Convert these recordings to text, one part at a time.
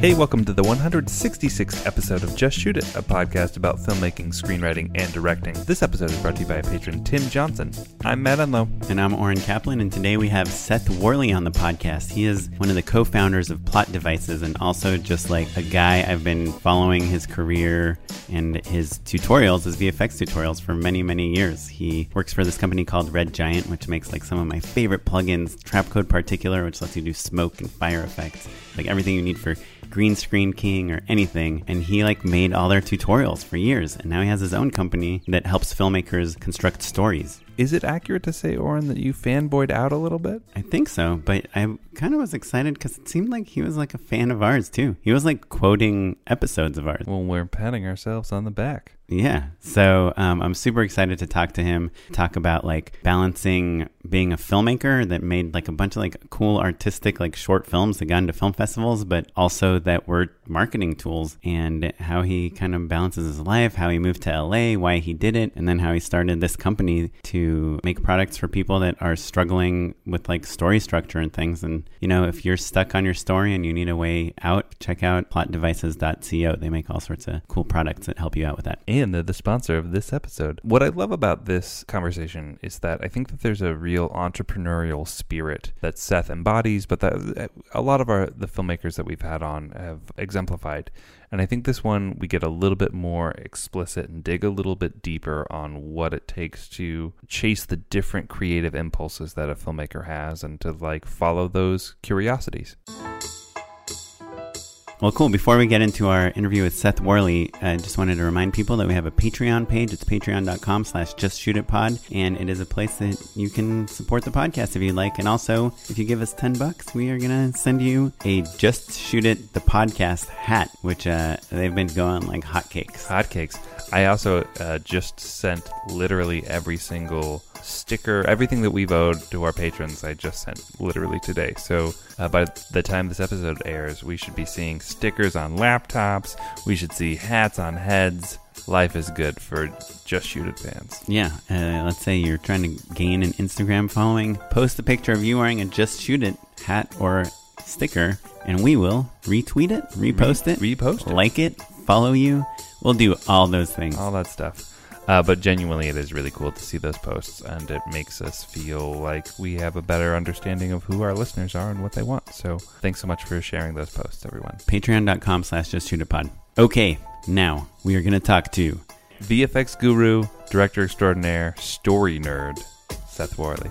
Hey, welcome to the 166th episode of Just Shoot It, a podcast about filmmaking, screenwriting, and directing. This episode is brought to you by patron Tim Johnson. I'm Matt Enlow. And I'm Oren Kaplan, and today we have Seth Worley on the podcast. He is one of the co founders of Plot Devices, and also just like a guy I've been following his career and his tutorials, his VFX tutorials, for many, many years. He works for this company called Red Giant, which makes like some of my favorite plugins, Trapcode Particular, which lets you do smoke and fire effects, like everything you need for green screen keying or anything and he like made all their tutorials for years and now he has his own company that helps filmmakers construct stories Is it accurate to say, Oren, that you fanboyed out a little bit? I think so, but I kind of was excited because it seemed like he was like a fan of ours too. He was like quoting episodes of ours. Well, we're patting ourselves on the back. Yeah. So um, I'm super excited to talk to him, talk about like balancing being a filmmaker that made like a bunch of like cool artistic like short films that got into film festivals, but also that were marketing tools and how he kind of balances his life, how he moved to LA, why he did it, and then how he started this company to make products for people that are struggling with like story structure and things. And, you know, if you're stuck on your story and you need a way out, check out plotdevices.co. They make all sorts of cool products that help you out with that. And they're the sponsor of this episode. What I love about this conversation is that I think that there's a real entrepreneurial spirit that Seth embodies, but that a lot of our the filmmakers that we've had on have exemplified. And I think this one we get a little bit more explicit and dig a little bit deeper on what it takes to chase the different creative impulses that a filmmaker has and to like follow those curiosities. Well, cool. Before we get into our interview with Seth Worley, I just wanted to remind people that we have a Patreon page. It's patreon.com slash just shoot it pod. And it is a place that you can support the podcast if you'd like. And also, if you give us 10 bucks, we are going to send you a Just Shoot It, the podcast hat, which uh, they've been going like hotcakes. Hotcakes. I also uh, just sent literally every single sticker, everything that we've owed to our patrons, I just sent literally today. So uh, by the time this episode airs, we should be seeing stickers on laptops. We should see hats on heads. Life is good for Just Shoot It fans. Yeah, uh, let's say you're trying to gain an Instagram following, post a picture of you wearing a Just Shoot It hat or sticker, and we will retweet it, repost it, repost it. like it, follow you. We'll do all those things. all that stuff. Uh, but genuinely, it is really cool to see those posts, and it makes us feel like we have a better understanding of who our listeners are and what they want. So, thanks so much for sharing those posts, everyone. Patreon.com slash just shoot a pod. Okay, now we are going to talk to VFX guru, director extraordinaire, story nerd, Seth Worley.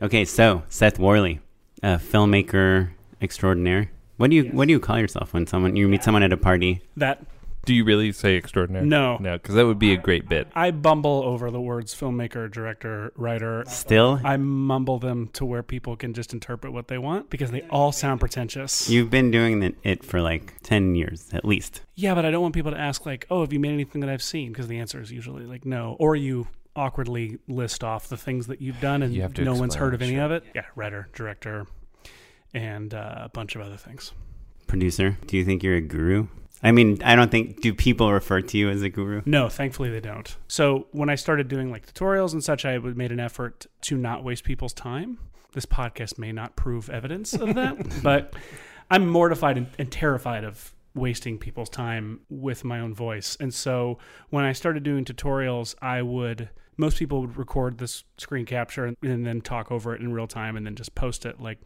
Okay, so Seth Worley, a filmmaker extraordinaire. What do you what do you call yourself when someone you meet someone at a party? That Do you really say extraordinary? No. no, because that would be a great bit. I bumble over the words filmmaker, director, writer. Still, I mumble them to where people can just interpret what they want because they all sound pretentious. you've been doing it- it for like ten years at least. yeah, but I don't want people to ask like, "Oh, have you made anything that I've seen?" Because the answer is usually like no, or you awkwardly list off the things that you've done and You have to no one's explain, heard of any sure. of it. Yeah, writer, director, and uh, a bunch of other things. Producer, do you think you're a guru? I mean, I don't think. Do people refer to you as a guru? No, thankfully they don't. So when I started doing like tutorials and such, I made an effort to not waste people's time. This podcast may not prove evidence of that, but I'm mortified and, and terrified of wasting people's time with my own voice. And so when I started doing tutorials, I would most people would record this screen capture and, and, then talk over it in real time and then just post it. Like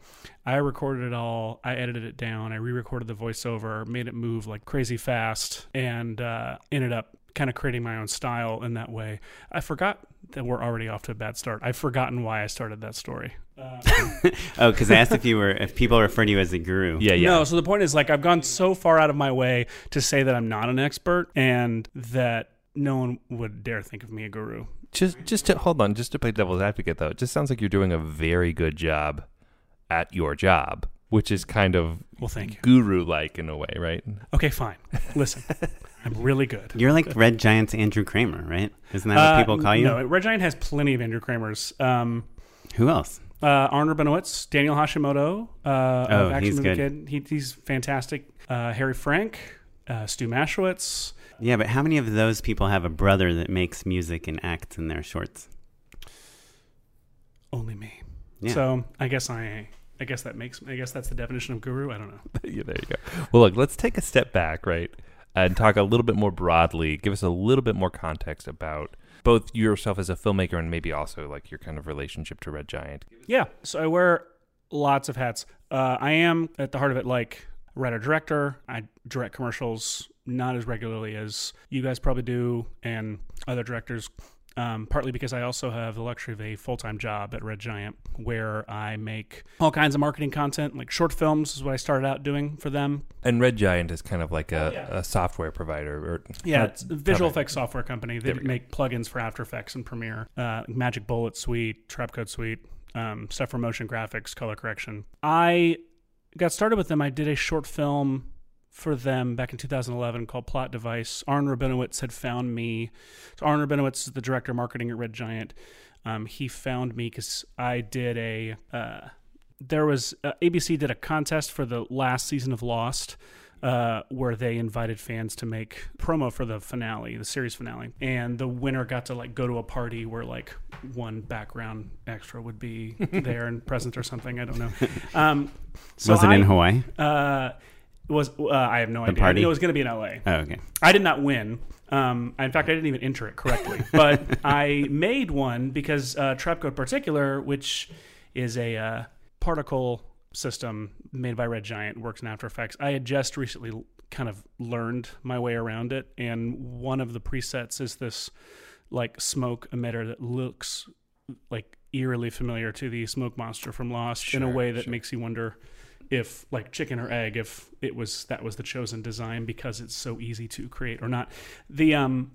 I recorded it all, I edited it down, I re-recorded the voiceover, made it move like crazy fast, and uh, ended up kind of creating my own style in that way. I forgot that we're already off to a bad start. I've forgotten why I started that story. Uh, oh, because I asked if you were if people refer to you as a guru. Yeah, yeah. No, so the point is like I've gone so far out of my way to say that I'm not an expert and that no one would dare think of me a guru. Just just to hold on, just to play devil's advocate though, it just sounds like you're doing a very good job at your job, which is kind of well, thank you, guru like in a way, right? Okay, fine. Listen, I'm really good. You're like Red Giant's Andrew Kramer, right? Isn't that what uh, people call you? No, Red Giant has plenty of Andrew Kramers. Um, Who else? Uh, Arn Rabinowitz, Daniel Hashimoto uh, oh, of Action he's Movie good. Kid. He, he's fantastic. Uh, Harry Frank, uh, Stu Maschwitz. Yeah, but how many of those people have a brother that makes music and acts in their shorts? Only me. Yeah. So I guess I, I guess that makes. I guess that's the definition of guru. I don't know. yeah, there you go. Well, look, let's take a step back, right, and talk a little bit more broadly. Give us a little bit more context about both yourself as a filmmaker and maybe also like your kind of relationship to Red Giant. Yeah. So I wear lots of hats. Uh, I am at the heart of it like writer director. I direct commercials not as regularly as you guys probably do and other directors. Um, partly because I also have the luxury of a full time job at Red Giant where I make all kinds of marketing content, like short films is what I started out doing for them. And Red Giant is kind of like a, yeah. a software provider. Or yeah, it's a visual effects software company. They make plugins for After Effects and Premiere, uh, Magic Bullet Suite, Trapcode Suite, um, stuff for motion graphics, color correction. I got started with them. I did a short film for them back in 2011 called Plot Device. Arn Rabinowitz had found me. So Arn Rabinowitz is the director of marketing at Red Giant. Um, he found me because I did a. Uh, there was uh, ABC did a contest for the last season of Lost. Uh, where they invited fans to make promo for the finale, the series finale, and the winner got to like go to a party where like one background extra would be there and present or something. I don't know. Um, so was it I, in Hawaii? Uh, was uh, I have no the idea. Party? it was going to be in L.A. Oh, okay. I did not win. Um, in fact, I didn't even enter it correctly, but I made one because uh, Trapcode Particular, which is a uh, particle system made by Red Giant, works in After Effects. I had just recently kind of learned my way around it, and one of the presets is this like smoke emitter that looks like eerily familiar to the smoke monster from Lost sure, in a way that sure. makes you wonder if like chicken or egg if it was that was the chosen design because it's so easy to create or not. The um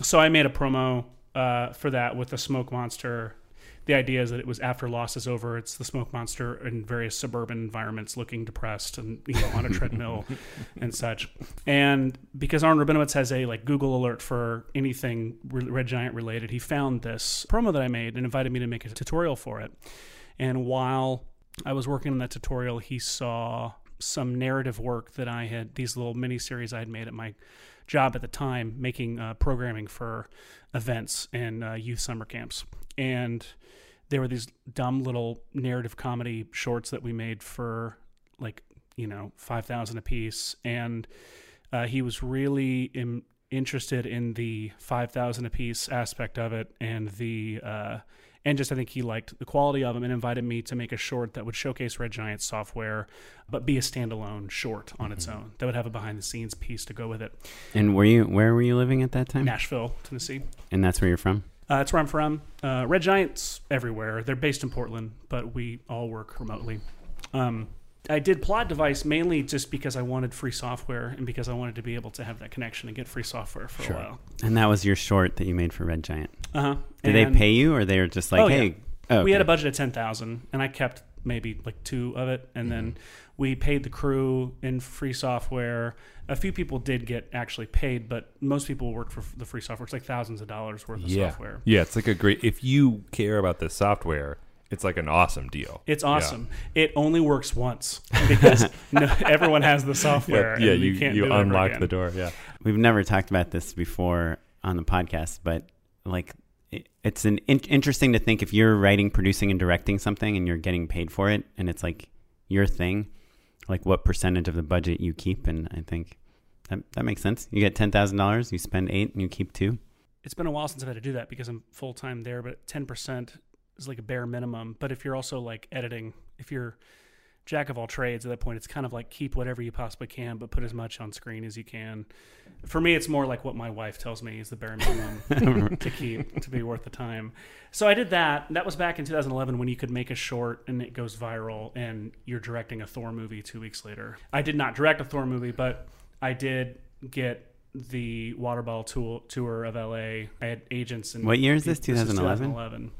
so i made a promo uh for that with the smoke monster. The idea is that it was after Lost is over it's the smoke monster in various suburban environments looking depressed and you know on a treadmill and such. And because arn rabinowitz has a like google alert for anything red giant related he found this promo that i made and invited me to make a tutorial for it. And while I was working on that tutorial, he saw some narrative work that I had, these little mini series I had made at my job at the time, making uh, programming for events and uh, youth summer camps. And there were these dumb little narrative comedy shorts that we made for like, you know, 5,000 a piece. And uh, he was really Im- interested in the 5,000 a piece aspect of it and the, uh, and just I think he liked the quality of them and invited me to make a short that would showcase Red Giant software, but be a standalone short on its mm-hmm. own that would have a behind the scenes piece to go with it. And were you where were you living at that time? Nashville, Tennessee. And that's where you're from. Uh, that's where I'm from. Uh, Red Giants everywhere. They're based in Portland, but we all work remotely. Um, I did plot device mainly just because I wanted free software and because I wanted to be able to have that connection and get free software for sure. a while. And that was your short that you made for Red Giant. Uh huh. Did they pay you, or they were just like, oh, "Hey"? Yeah. Oh, okay. We had a budget of ten thousand, and I kept maybe like two of it, and mm-hmm. then we paid the crew in free software. A few people did get actually paid, but most people worked for the free software. It's like thousands of dollars worth of yeah. software. Yeah, it's like a great. If you care about the software, it's like an awesome deal. It's awesome. Yeah. It only works once because no, everyone has the software. Yeah, yeah you, you, can't you unlock the door. Yeah, we've never talked about this before on the podcast, but like it's an in- interesting to think if you're writing, producing, and directing something, and you're getting paid for it, and it's like your thing. like what percentage of the budget you keep, and I think that that makes sense. You get ten thousand dollars, you spend eight, and you keep two. It's been a while since I've had to do that because I'm full time there, but 10% is like a bare minimum. But if you're also like editing, if you're jack of all trades at that point, it's kind of like keep whatever you possibly can, but put as much on screen as you can. For me, it's more like what my wife tells me is the bare minimum to keep to be worth the time. So I did that. That was back in 2011 when you could make a short and it goes viral, and you're directing a Thor movie two weeks later. I did not direct a Thor movie, but I did get the water bottle tour, tour of LA. I had agents and What year is this? 2011? 2011.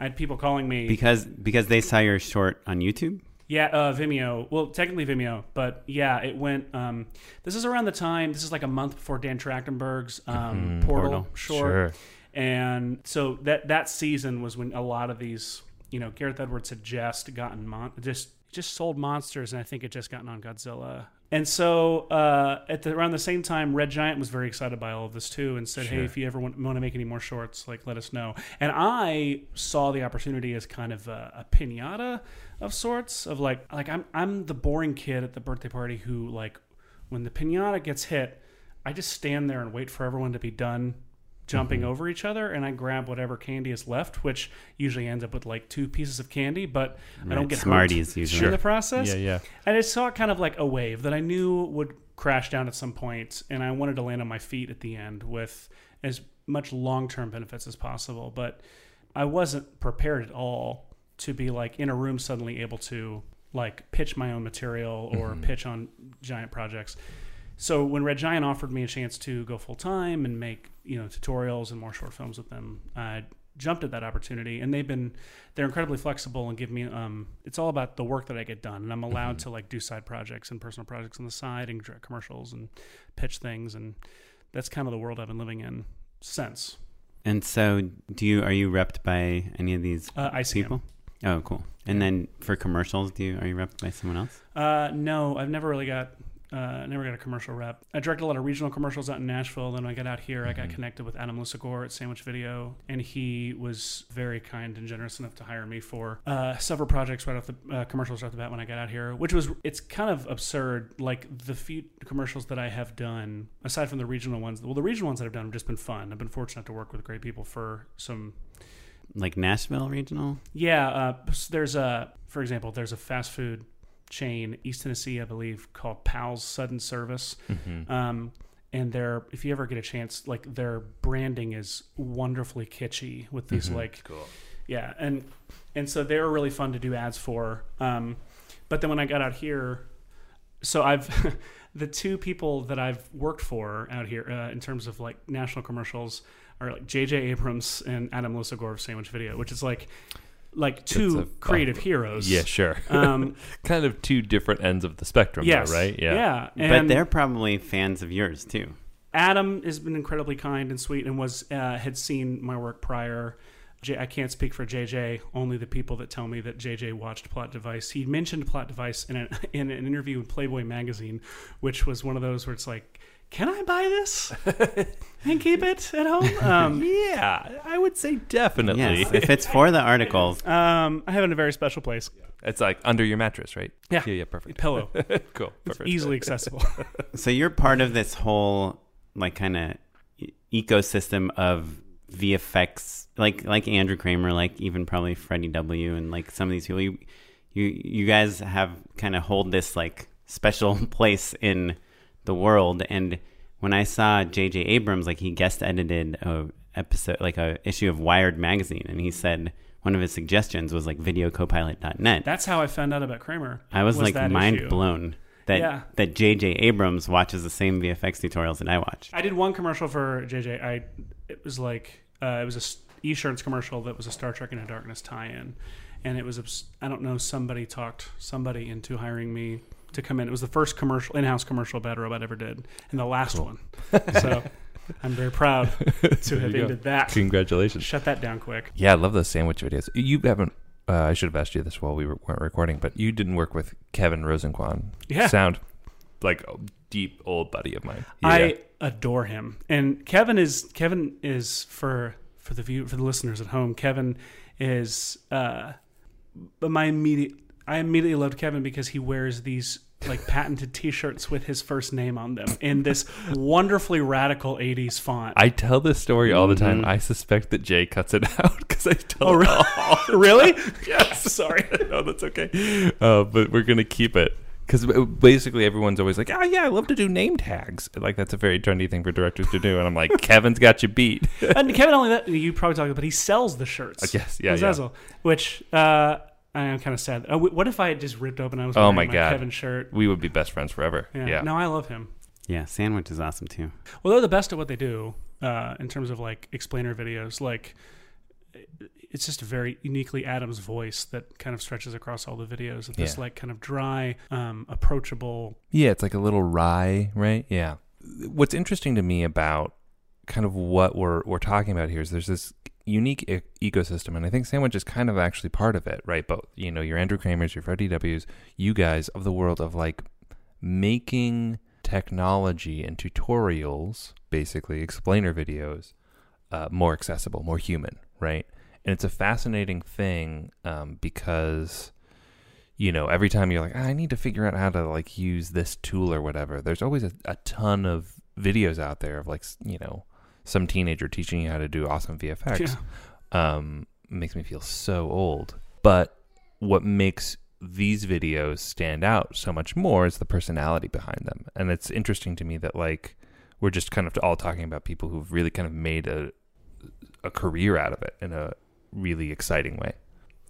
I had people calling me. Because because they saw your short on YouTube. Yeah, uh, Vimeo. Well, technically Vimeo, but yeah, it went. Um, this is around the time. This is like a month before Dan Trachtenberg's um, Portal, Portal. short, Sure. and so that that season was when a lot of these, you know, Gareth Edwards had just gotten mon- just just sold monsters, and I think it just gotten on Godzilla. And so uh, at the, around the same time, Red Giant was very excited by all of this too, and said, "Hey, if you ever want, want to make any more shorts, like let us know." And I saw the opportunity as kind of a, a pinata of sorts, of like like I'm I'm the boring kid at the birthday party who like when the pinata gets hit, I just stand there and wait for everyone to be done jumping mm-hmm. over each other and I grab whatever candy is left, which usually ends up with like two pieces of candy, but I don't get Smarties hurt usually. in the process. Yeah, yeah. And I saw kind of like a wave that I knew would crash down at some point, and I wanted to land on my feet at the end with as much long term benefits as possible. But I wasn't prepared at all to be like in a room suddenly able to like pitch my own material or mm-hmm. pitch on giant projects. So when Red Giant offered me a chance to go full time and make you know tutorials and more short films with them, I jumped at that opportunity. And they've been they're incredibly flexible and give me um it's all about the work that I get done, and I'm allowed to like do side projects and personal projects on the side and direct commercials and pitch things, and that's kind of the world I've been living in since. And so, do you are you repped by any of these Uh, people? Oh, cool. And then for commercials, do you are you repped by someone else? Uh, no, I've never really got. Uh, never got a commercial rep. I directed a lot of regional commercials out in Nashville. Then when I got out here, I got connected with Adam Lisagor at Sandwich Video, and he was very kind and generous enough to hire me for uh, several projects right off the uh, commercials right off the bat when I got out here. Which was it's kind of absurd. Like the few commercials that I have done, aside from the regional ones, well, the regional ones that I've done have just been fun. I've been fortunate to work with great people for some Like Nashville regional? yeah, uh, there's a, for example, there's a fast food chain, East Tennessee, I believe, called Pal's Sudden Service. Um, and their, if you ever get a chance, like their branding is wonderfully kitschy with these like, yeah, and and so they were really fun to do ads for. Um, but then when I got out here, so I've the two people that I've worked for out here uh, in terms of like national commercials are like J.J. Abrams and Adam Lisagor of Sandwich Video, which is like like two a- creative heroes. Yeah, sure. Um, kind of two different ends of the spectrum, yes. though, right? Yeah. Yeah. but they're probably fans of yours too. Adam has been incredibly kind and sweet, and was uh, had seen my work prior. J- I can't speak for JJ. Only the people that tell me that JJ watched Plot Device. He mentioned Plot Device in, a, in an interview with Playboy magazine, which was one of those where it's like, "Can I buy this and keep it at home?" Um, Yeah, I would say definitely. Yes, if it's for the articles. um, I have it in a very special place. it's like under your mattress, right? Yeah. Yeah, yeah, perfect. Pillow, cool. it's easily accessible. So you're part of this whole like kind of ecosystem of VFX, like like Andrew Kramer, like even probably Freddie W, and like some of these people. You you you guys have kind of hold this like special place in the world. And when I saw J.J. Abrams, like he guest edited a episode, like a issue of Wired magazine, and he said one of his suggestions was like videocopilot.net. That's how I found out about Kramer. I was, like mind issue. blown that Yeah. that J.J. Abrams watches the same VFX tutorials that I watch. I did one commercial for JJ. I it was like uh, it was a e-shirts commercial that was a Star Trek Into Darkness tie-in, and it was I don't know somebody talked somebody into hiring me to come in. It was the first commercial in-house commercial Bad Robot ever did, and the last one. So I'm very proud to have you go. ended that. Congratulations. Shut that down quick. Yeah, I love those sandwich videos. You haven't. Uh, I should have asked you this while we were, weren't recording, but you didn't work with Kevin Rosenquan. Yeah. Sound like a deep old buddy of mine. I adore him. And Kevin is Kevin is for for the view for the listeners at home. Kevin is uh, but my immediate. I immediately loved Kevin because he wears these like patented T-shirts with his first name on them in this wonderfully radical '80s font. I tell this story all the time. Mhm. I suspect that Jay cuts it out because I tell Oh, it really? all. really? yes. Sorry. no, that's okay. Uh, but we're gonna keep it because basically everyone's always like, "Oh yeah, I love to do name tags." Like that's a very trendy thing for directors to do, and I'm like, "Kevin's got you beat." and Kevin, only that you probably talked about, but he sells the shirts. Uh, yes, yeah, yeah. Zazzle, which uh, I am kind of sad. Oh, what if I had just ripped open? I was Oh wearing my God. Kevin shirt. we would be best friends forever. Yeah. Yeah. No, I love him. Yeah, Sandwich is awesome too. Well, they're the best at what they do uh, in terms of like explainer videos. Like, it's just a very uniquely Adam's voice that kind of stretches across all the videos. It's This Yeah. like kind of dry, um, approachable. Yeah, it's like a little wry, right? Yeah. What's interesting to me about kind of what we're we're talking about here is there's this unique e- ecosystem, and I think Sandwich is kind of actually part of it, right? But you know, your Andrew Kramers, your Freddie W's, you guys of the world of like making technology and tutorials, basically explainer videos, uh, more accessible, more human, right? And it's a fascinating thing um, because you know, every time you're like, "Ah, I need to figure out how to like use this tool or whatever, there's always a, a ton of videos out there of like, you know, some teenager teaching you how to do awesome VFX. Yeah. Um, makes me feel so old. But what makes these videos stand out so much more is the personality behind them. And it's interesting to me that like we're just kind of all talking about people who've really kind of made a a career out of it in a really exciting way.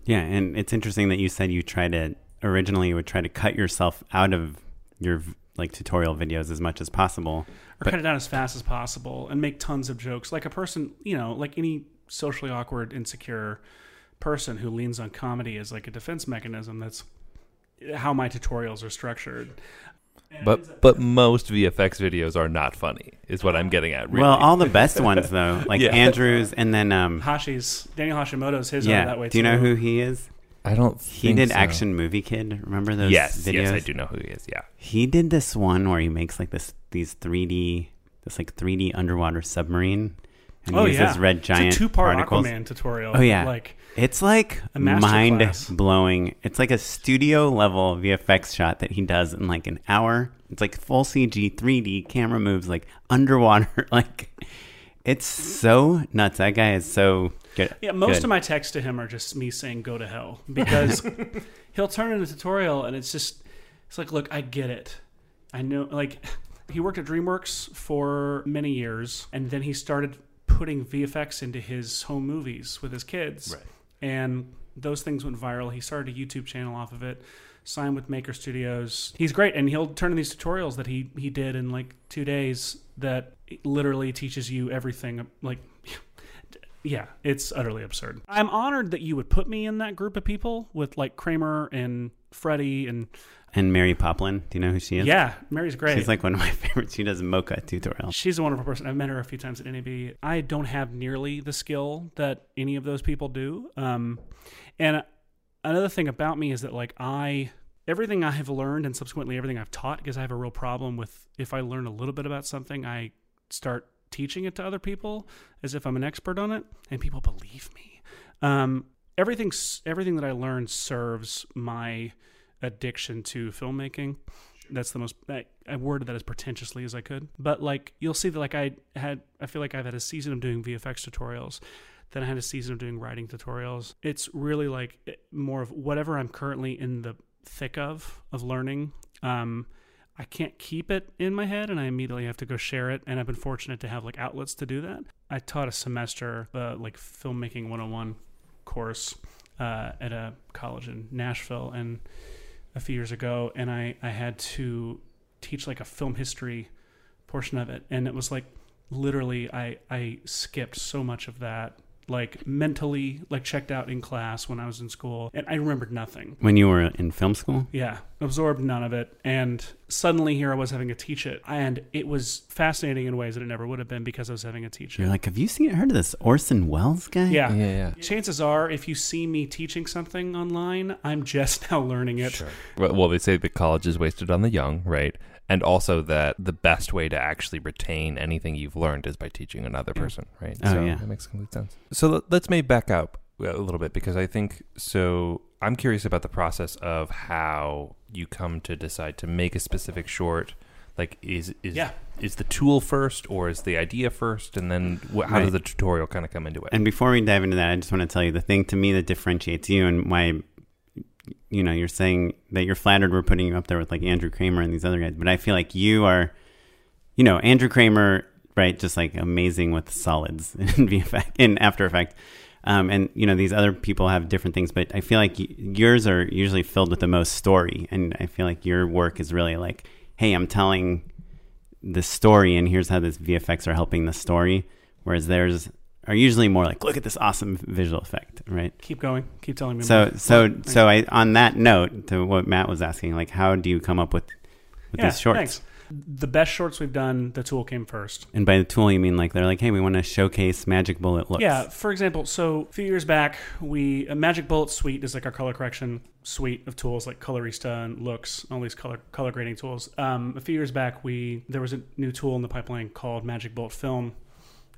Yeah, and it's interesting that you said you try to originally you would try to cut yourself out of your like tutorial videos as much as possible. or But- cut it down as fast as possible and make tons of jokes. Like a person, you know, like any socially awkward, insecure person who leans on comedy as like a defense mechanism. That's how my tutorials are structured. But but most VFX videos are not funny, is what I'm getting at. Really. Well, all the best ones though, like Yeah. Andrews and then um Hashi's Daniel Hashimoto's his are yeah. that way Do you know who he is? I don't. He think did so. Action Movie Kid. Remember those Yes, videos? yes, I do know who he is. Yeah. He did this one where he makes like this these 3D this like 3D underwater submarine and Oh uses yeah, red giant two-part particles. Aquaman tutorial. Oh, yeah. like It's like A masterclass. mind blowing. It's like a studio level VFX shot that he does in like an hour. It's like full CG, 3D camera moves, like underwater. Like it's so nuts. That guy is so Yeah, most good. of my texts to him are just me saying "go to hell" because he'll turn in a tutorial and it's just it's like, look, I get it. I know, like he worked at DreamWorks for many years, and then he started putting VFX into his home movies with his kids, Right. and those things went viral. He started a YouTube channel off of it. Signed with Maker Studios. He's great, and he'll turn in these tutorials that he he did in like two days. That literally teaches you everything. Like yeah, it's utterly absurd. I'm honored that you would put me in that group of people with like Kramer and Freddie and and Mary Poplin. Do you know who she is? yeah, Mary's great. She's like one of my favorites. She does mocha tutorials. She's a wonderful person. I've met her a few times at NAB. I don't have nearly the skill that any of those people do. Um, and another thing about me is that like I everything I have learned and subsequently everything I've taught because I have a real problem with if I learn a little bit about something, I start teaching it to other people as if I'm an expert on it, and people believe me. Um, everything everything that I learned serves my addiction to filmmaking. That's the most I, I worded that as pretentiously as I could. But like you'll see that like I had I feel like I've had a season of doing VFX tutorials. Then I had a season of doing writing tutorials. It's really like more of whatever I'm currently in the thick of of learning. Um, I can't keep it in my head, and I immediately have to go share it. And I've been fortunate to have like outlets to do that. I taught a semester, uh, like filmmaking 101 course uh, at a college in Nashville, and a few years ago, and I I had to teach like a film history portion of it, and it was like literally I I skipped so much of that like mentally like checked out in class when I was in school and I remembered nothing. When you were in film school? Yeah, absorbed none of it. And suddenly here I was having to teach it. And it was fascinating in ways that it never would have been because I was having a teacher. You're like, have you seen heard of this Orson Welles guy? Yeah. Yeah, yeah. Chances are, if you see me teaching something online, I'm just now learning it. Well, well, they say that college is wasted on the young, right? And also that the best way to actually retain anything you've learned is by teaching another mm. person, right? Oh, so yeah. that makes complete sense. So let- let's maybe back up a little bit because I think so. I'm curious about the process of how you come to decide to make a specific short. Like, is is Yeah. is the tool first, or is the idea first, and then wh- how Right. does the tutorial kind of come into it? And before we dive into that, I just want to tell you the thing to me that differentiates you and why, you know, you're saying that you're flattered we're putting you up there with like Andrew Kramer and these other guys, but I feel like you are, you know, Andrew Kramer, right? Just like amazing with solids in VFX in After Effect. Um, and you know these other people have different things, but I feel like yours are usually filled with the most story, and I feel like your work is really like, hey, I'm telling the story, and here's how this VFX are helping the story. Whereas theirs are usually more like, look at this awesome visual effect, right? Keep going. Keep telling me. So, more. so, Thanks. so I on that note to what Matt was asking, like, how do you come up with with yeah, these shorts? thanks. The best shorts we've done, the tool came first. And by the tool, you mean like they're like, hey, we want to showcase Magic Bullet looks. Yeah, for example, so a few years back, we a Magic Bullet Suite is like our color correction suite of tools like Colorista and Looks, all these color color grading tools. Um, a few years back, we there was a new tool in the pipeline called Magic Bullet Film,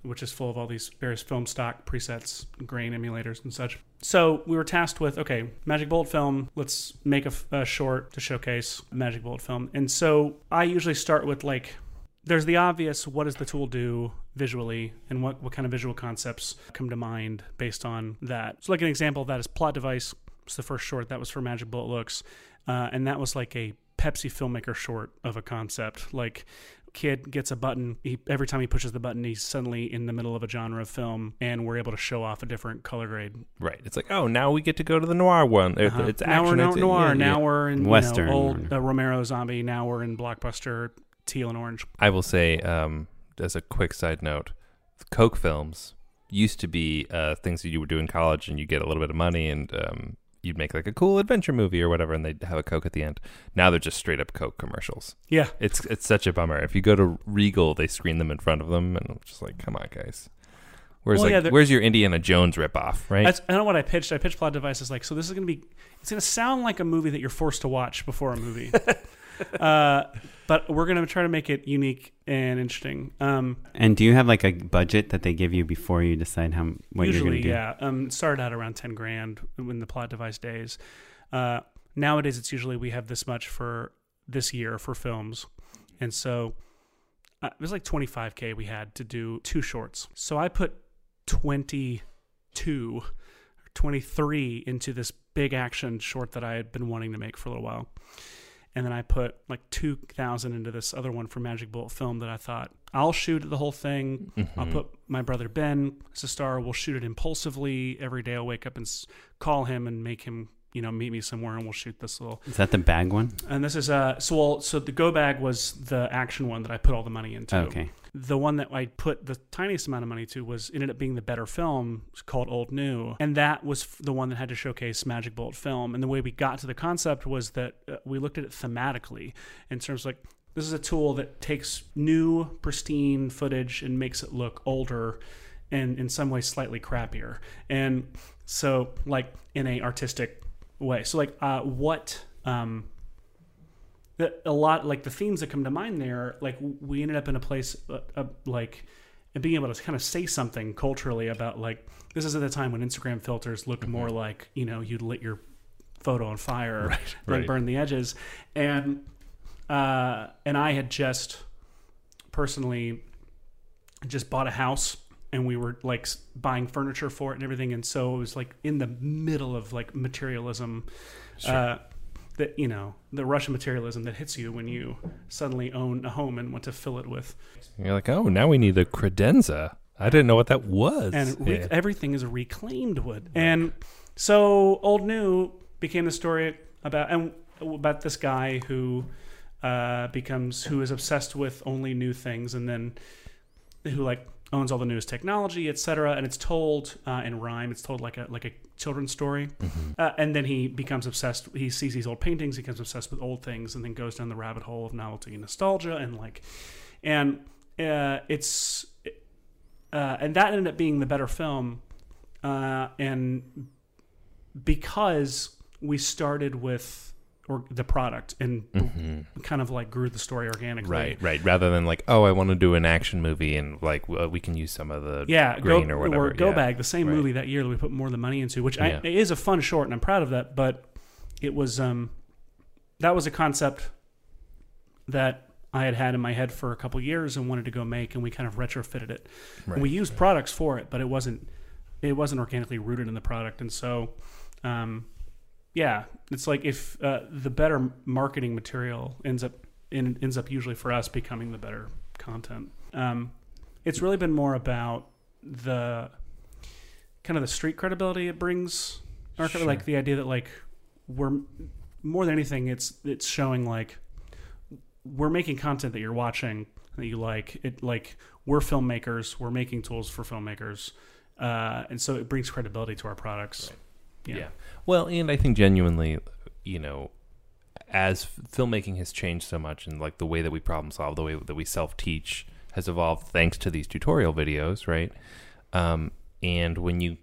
which is full of all these various film stock presets, grain emulators, and such. So we were tasked with okay, Magic Bullet Film. Let's make a short to showcase Magic Bullet Film. And so I usually start with like there's the obvious what does the tool do visually and what, what kind of visual concepts come to mind based on that so like an example of that is plot device it's the first short that was for magic bullet looks uh, and that was like a pepsi filmmaker short of a concept like kid gets a button he, every time he pushes the button he's suddenly in the middle of a genre of film and we're able to show off a different color grade right. It's like, oh, now we get to go to the noir one. Uh-huh. It's now action. we're it's, no, noir. yeah, now yeah. we're in Western. you know, old uh, Romero zombie. Now we're in blockbuster teal and orange. I will say, um, as a quick side note, Coke films used to be uh, things that you would do in college, and you get a little bit of money, and um, you'd make like a cool adventure movie or whatever, and they'd have a Coke at the end. Now they're just straight up Coke commercials. Yeah, It's it's such a bummer. If you go to Regal, they screen them in front of them, and I'm just like, come on, guys. Where's Well, like, yeah, where's your Indiana Jones ripoff, right? That's, I don't know what I pitched. I pitched plot devices like, so this is going to be, it's going to sound like a movie that you're forced to watch before a movie. uh, but we're going to try to make it unique and interesting. Um, And do you have like a budget that they give you before you decide how what you're going to do? yeah. Um, it started out around 10 grand in the plot device days. Uh, nowadays, it's usually we have this much for this year for films. And so uh, it was like 25K we had to do two shorts. So I put 22 or 23 into this big action short that I had been wanting to make for a little while. And then I put like 2,000 into this other one for Magic Bullet Film that I thought I'll shoot the whole thing. I'll Mhm. put my brother Ben as a star. We'll shoot it impulsively every day. I'll wake up and call him and make him, you know, meet me somewhere, and we'll shoot this little. Is that the bag one? And this is uh so well, so the go bag was the action one that I put all the money into. Okay. The one that I put the tiniest amount of money to was ended up being the better film called Old New, and that was the one that had to showcase Magic Bullet film. And the way we got to the concept was that uh, we looked at it thematically in terms like this is a tool that takes new pristine footage and makes it look older and in some ways slightly crappier. And so like in a artistic way. So like uh, what um, a lot like the themes that come to mind there like we ended up in a place uh, uh, like and being able to kind of say something culturally about like this is at the time when instagram filters looked more like you know you'd lit your photo on fire and right. burn the edges. And uh, and i had just personally just bought a house and we were like buying furniture for it and everything. And so it was like in the middle of like materialism uh, that you know the russian materialism that hits you when you suddenly own a home and want to fill it with You're like, oh, now we need a credenza. I didn't know what that was. and re- Yeah. everything is reclaimed wood and so old new became the story about and about this guy who uh, becomes who is obsessed with only new things and then who like owns all the newest technology etc and it's told uh, in rhyme it's told like a like a children's story. Uh, and then he becomes obsessed he sees these old paintings he becomes obsessed with old things and then goes down the rabbit hole of novelty and nostalgia and like and uh, it's uh, and that ended up being the better film uh, and because we started with or the product and kind of like grew the story organically. Right, right. Rather than like, oh, I want to do an action movie and like uh, we can use some of the Yeah, green go, or whatever. Or Go yeah. Bag, the same Right. movie that year that we put more of the money into, which Yeah. I, it is a fun short, and I'm proud of that. But it was um, that was a concept that I had had in my head for a couple years and wanted to go make, and we kind of retrofitted it. And we used products for it, but it wasn't it wasn't organically rooted in the product, and so. Um, yeah, it's like if uh, the better marketing material ends up in, ends up usually for us becoming the better content. Um, it's really been more about the kind of the street credibility it brings, or Sure. like the idea that like we're more than anything, it's it's showing like we're making content that you're watching that you like. It like we're filmmakers, we're making tools for filmmakers, uh, and so it brings credibility to our products. Yeah. Well, and I think genuinely, you know, as filmmaking has changed so much and like the way that we problem solve, the way that we self teach has evolved thanks to these tutorial videos, right? Um, and when you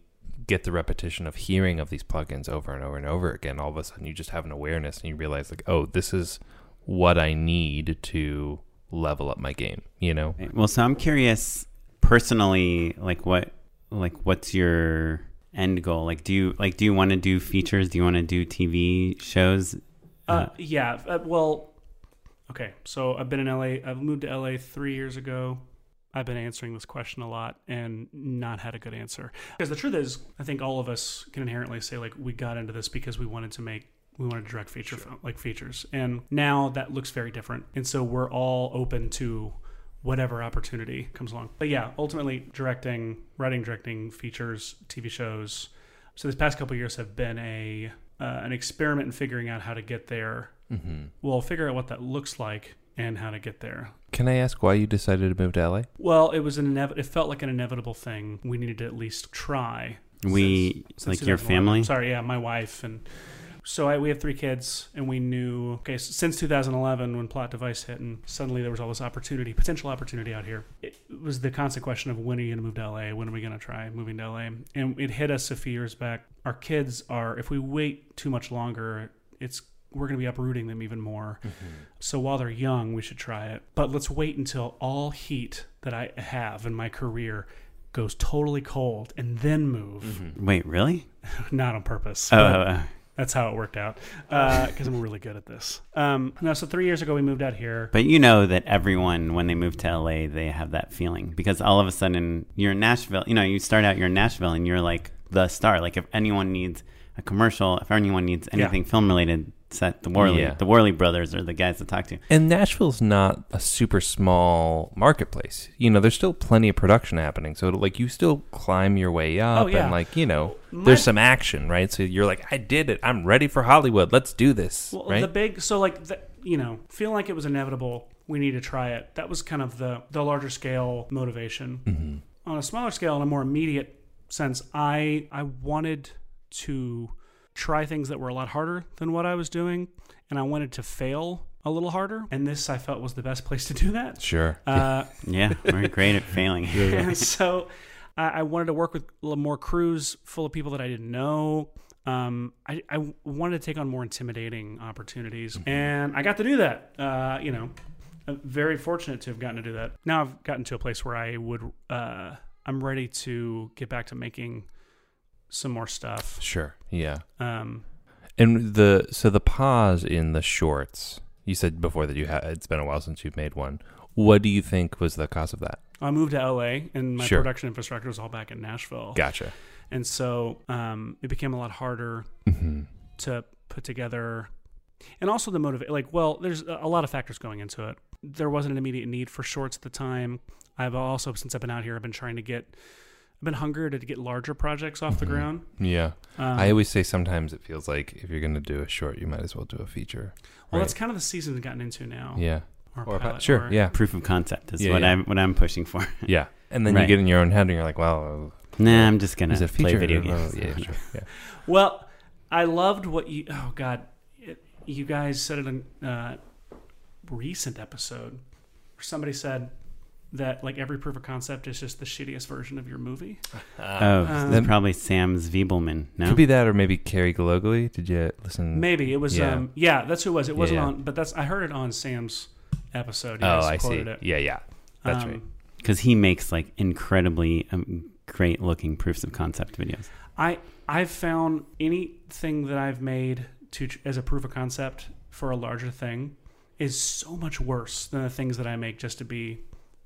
get the repetition of hearing of these plugins over and over and over again, all of a sudden you just have an awareness and you realize, like, oh, this is what I need to level up my game, you know? Well, so I'm curious personally, like what, like what's your end goal? Like, do you like do you want to do features? Do you want to do TV shows? Uh, yeah. Uh, well, okay. So I've been in LA. I've moved to LA three years ago. I've been answering this question a lot and not had a good answer. Because the truth is, I think all of us can inherently say like we got into this because we wanted to make we wanted to direct feature film, like features, and now that looks very different. And so we're all open to whatever opportunity comes along. But yeah, ultimately directing, writing, directing features, TV shows. So this past couple of years have been a uh, an experiment in figuring out how to get there. Mm-hmm. We'll figure out what that looks like and how to get there. Can I ask why you decided to move to LA? Well, it was an inev- it felt like an inevitable thing. We needed to at least try. We Since like your family. Sorry, yeah, my wife and so I, we have three kids, and we knew okay s- since 2011 when Plot Device hit, and suddenly there was all this opportunity, potential opportunity out here. It was the constant question of when are you going to move to LA? When are we going to try moving to LA? And it hit us a few years back. Our kids are if we wait too much longer, it's we're going to be uprooting them even more. Mm-hmm. So while they're young, we should try it. But let's wait until all heat that I have in my career goes totally cold and then move. Mm-hmm. Wait, really? Not on purpose. Oh, but oh, oh. That's how it worked out. Because I'm really good at this. Um, no, so three years ago we moved out here. But you know that everyone, when they move to LA, they have that feeling because all of a sudden you're in Nashville. You know, you start out, you're in Nashville, and you're like the star. Like if anyone needs a commercial, if anyone needs anything film related, set the Worley, Yeah. the Worley brothers are the guys to talk to. And Nashville's not a super small marketplace. You know, there's still plenty of production happening. So like you still climb your way up Oh, yeah. and like, you know, My- there's some action, right? So you're like, I did it. I'm ready for Hollywood. Let's do this. Well, right? the big so like the, you know, feeling like it was inevitable. We need to try it. That was kind of the the larger scale motivation. Mm-hmm. On a smaller scale, in a more immediate sense, I I wanted to try things that were a lot harder than what I was doing, and I wanted to fail a little harder. And this I felt was the best place to do that. sure. Uh, Yeah, we're great at failing. and so I, I wanted to work with a little more crews full of people that I didn't know. Um, I, I wanted to take on more intimidating opportunities, and I got to do that. Uh, you know, I'm very fortunate to have gotten to do that. Now I've gotten to a place where I would, uh, I'm ready to get back to making some more stuff. Sure. Yeah. Um, And the so the pause in the shorts. You said before that you had it's been a while since you've made one. What do you think was the cause of that? I moved to LA, and my Sure. production infrastructure was all back in Nashville, Gotcha. and so um, it became a lot harder hmm to put together and also the motivate like well there's a lot of factors going into it there wasn't an immediate need for shorts at the time i've also since i've been out here i've been trying to get i've been hungry to get larger projects off the Mhm. ground Yeah. um, I always say sometimes it feels like if you're going to do a short, you might as well do a feature. well right? that's kind of the season we've gotten into now Yeah. or, Or pilot, sure. or- Yeah. Proof of concept is Yeah, what yeah. I'm what I'm pushing for. Yeah. And then Right. you get in your own head and you're like, well, nah, I'm just gonna is it a play feature? video Oh, games. yeah, sure. Yeah. well i loved what you oh god it, you guys said it in a uh, recent episode where somebody said that like every proof of concept is just the shittiest version of your movie. oh, Um, it's probably Sam's Zwiebelman. No, Could be that, or maybe Carrie Glogally. Did you listen? Maybe it was. Yeah. um Yeah, that's who it was. It wasn't Yeah. on, but that's I heard it on Sam's episode. He Oh, I see. It. Yeah, yeah. That's Um, right. because he makes like incredibly um, great looking proofs of concept videos. I I've found anything that I've made to as a proof of concept for a larger thing is so much worse than the things that I make just to be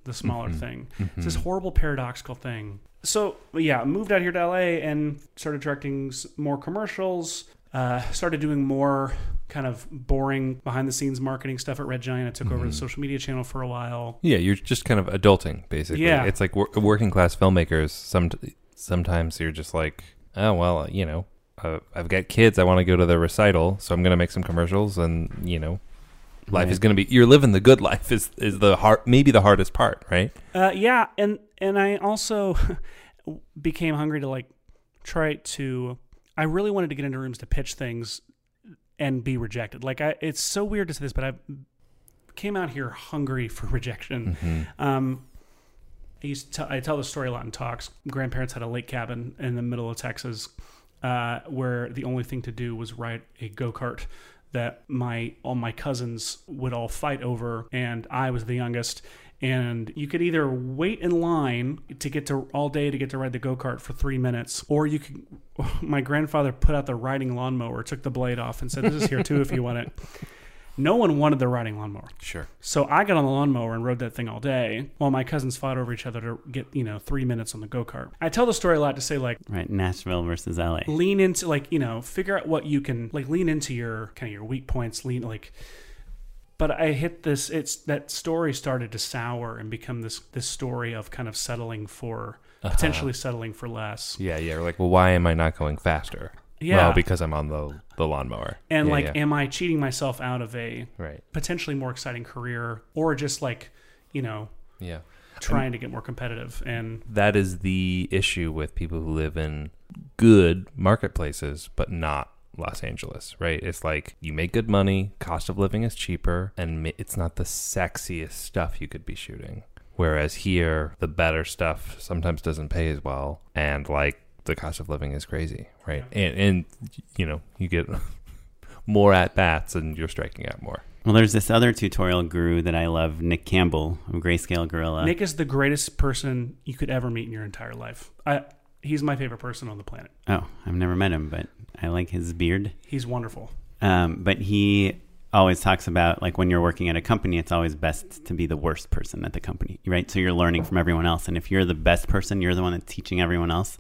the smaller Mm-hmm. thing. It's this horrible paradoxical thing. So yeah, moved out here to LA and started directing more commercials. Uh, started doing more kind of boring behind the scenes marketing stuff at Red Giant. I took over Mm-hmm. the social media channel for a while. Yeah, you're just kind of adulting, basically. Yeah. It's like wor- working class filmmakers. Some sometimes you're just like, oh well, you know, uh, I've got kids. I want to go to their recital, so I'm gonna make some commercials, and you know, life is gonna be. You're living the good life. Is is the hard, maybe the hardest part, right? Uh, yeah, and and I also became hungry to like try to. I really wanted to get into rooms to pitch things and be rejected. Like I, it's so weird to say this, but I came out here hungry for rejection. Um, I used to tell, I tell the story a lot in talks. Grandparents had a lake cabin in the middle of Texas, uh, where the only thing to do was ride a go kart that my all my cousins would all fight over, and I was the youngest. And you could either wait in line to get to all day to get to ride the go kart for three minutes, or you could. My grandfather put out the riding lawnmower, took the blade off, and said, "This is here too if you want it." No one wanted the riding lawnmower. Sure. So I got on the lawnmower and rode that thing all day while my cousins fought over each other to get, you know, three minutes on the go kart. I tell the story a lot to say, like, Right, Nashville versus LA. lean into, like, you know, figure out what you can, like, lean into your kind of your weak points, lean, like, but I hit this, it's that story started to sour and become this, this story of kind of settling for, uh-huh. potentially settling for less. Yeah, yeah. Like, well, why am I not going faster? Yeah. Well, because I'm on the the lawnmower. And, Yeah, like, yeah. am I cheating myself out of a right. potentially more exciting career or just like, you know, Yeah. trying to get more competitive and that is the issue with people who live in good marketplaces but not Los Angeles, right? It's like you make good money, cost of living is cheaper, and it's not the sexiest stuff you could be shooting. Whereas here, the better stuff sometimes doesn't pay as well, and like the cost of living is crazy, right? And and you know you get more at bats and you're striking out more. Well, there's this other tutorial guru that I love, Nick Campbell of Greyscale Gorilla. Nick is the greatest person you could ever meet in your entire life. I, he's my favorite person on the planet. oh, I've never met him, but I like his beard. He's wonderful. Um, but he always talks about like when you're working at a company, it's always best to be the worst person at the company, right? So you're learning from everyone else, and if you're the best person, you're the one that's teaching everyone else.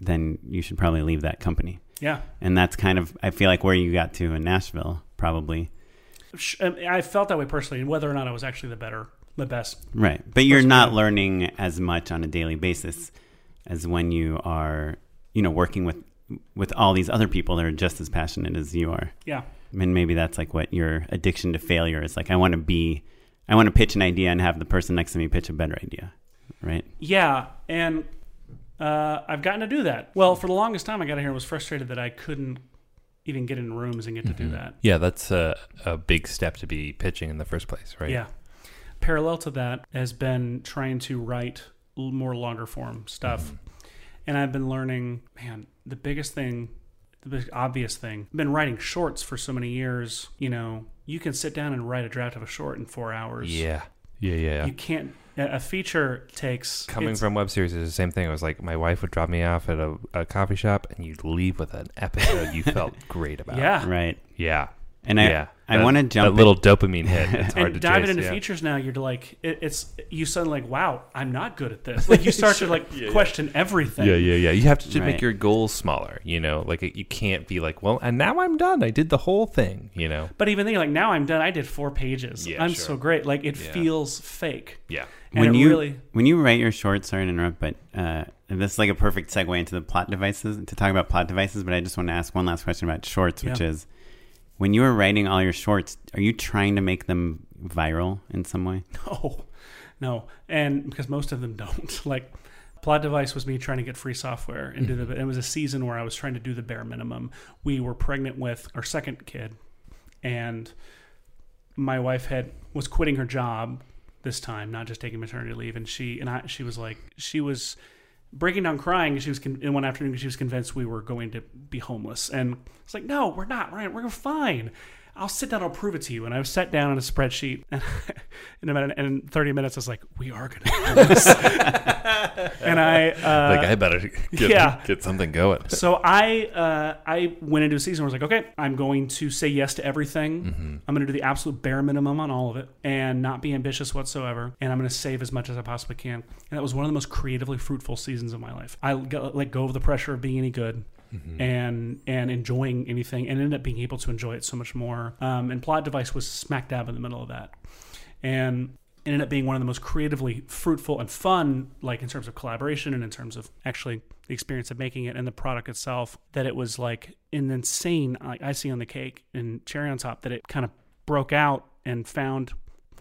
Then you should probably leave that company. Yeah. And that's kind of I feel like where you got to in Nashville, probably. Um, I felt that way personally, and whether or not I was actually the better, the best. Right. But you're not yeah. learning as much on a daily basis as when you are, you know, working with with all these other people that are just as passionate as you are. Yeah. I mean, maybe that's like what your addiction to failure is like. I want to be, I want to pitch an idea and have the person next to me pitch a better idea, right? Yeah. And uh, I've gotten to do that. Well, for the longest time, I got here and was frustrated that I couldn't even get in rooms and get to do that. Yeah, that's a, a big step to be pitching in the first place, right? Yeah. Parallel to that has been trying to write l- more longer form stuff. And I've been learning, man, the biggest thing, the big obvious thing, I've been writing shorts for so many years. You know, you can sit down and write a draft of a short in four hours. Yeah. Yeah, yeah. You can't, a a feature takes. Coming from web series is the same thing. It was like my wife would drop me off at a, a coffee shop, and you'd leave with an episode you felt great about. Yeah. Right. yeah, And I, yeah. I want to that jump little dopamine hit. It's hard and to diving chase, into yeah. features now, you're like, it, it's you suddenly like, wow, I'm not good at this. Like you start to like question everything. Yeah, yeah, yeah. You have to just Right. make your goals smaller. You know, like you can't be like, well, and now I'm done. I did the whole thing. You know. But even then, you're like, now I'm done. I did four pages. Yeah, I'm sure. so great. Like it Yeah. feels fake. Yeah. And when you really, when you write your short, sorry to interrupt, but uh, this is like a perfect segue into the plot devices to talk about plot devices. But I just want to ask one last question about shorts, which Yeah. is when you were writing all your shorts, are you trying to make them viral in some way? no, no, and because most of them don't. Like, plot device was me trying to get free software and do the. Mm-hmm. It was a season where I was trying to do the bare minimum. We were pregnant with our second kid, and my wife had was quitting her job this time, not just taking maternity leave. And she and I, she was like, she was breaking down crying. She was con- in one afternoon. She was convinced we were going to be homeless, and it's like, no, we're not. We're we're fine. I'll sit down. I'll prove it to you. And I sat down on a spreadsheet, and in about in 30 minutes, I was like, "We are going to do this." and I uh, like I better get, yeah. get something going. so I uh, I went into a season where I was like, okay, I'm going to say yes to everything. I'm going to do the absolute bare minimum on all of it and not be ambitious whatsoever. And I'm going to save as much as I possibly can. And that was one of the most creatively fruitful seasons of my life. I got, let go of the pressure of being any good. And and enjoying anything, and ended up being able to enjoy it so much more. Um, and plot device was smack dab in the middle of that, and ended up being one of the most creatively fruitful and fun, like in terms of collaboration and in terms of actually the experience of making it and the product itself. That it was like an insane like icing on the cake and cherry on top. That it kind of broke out and found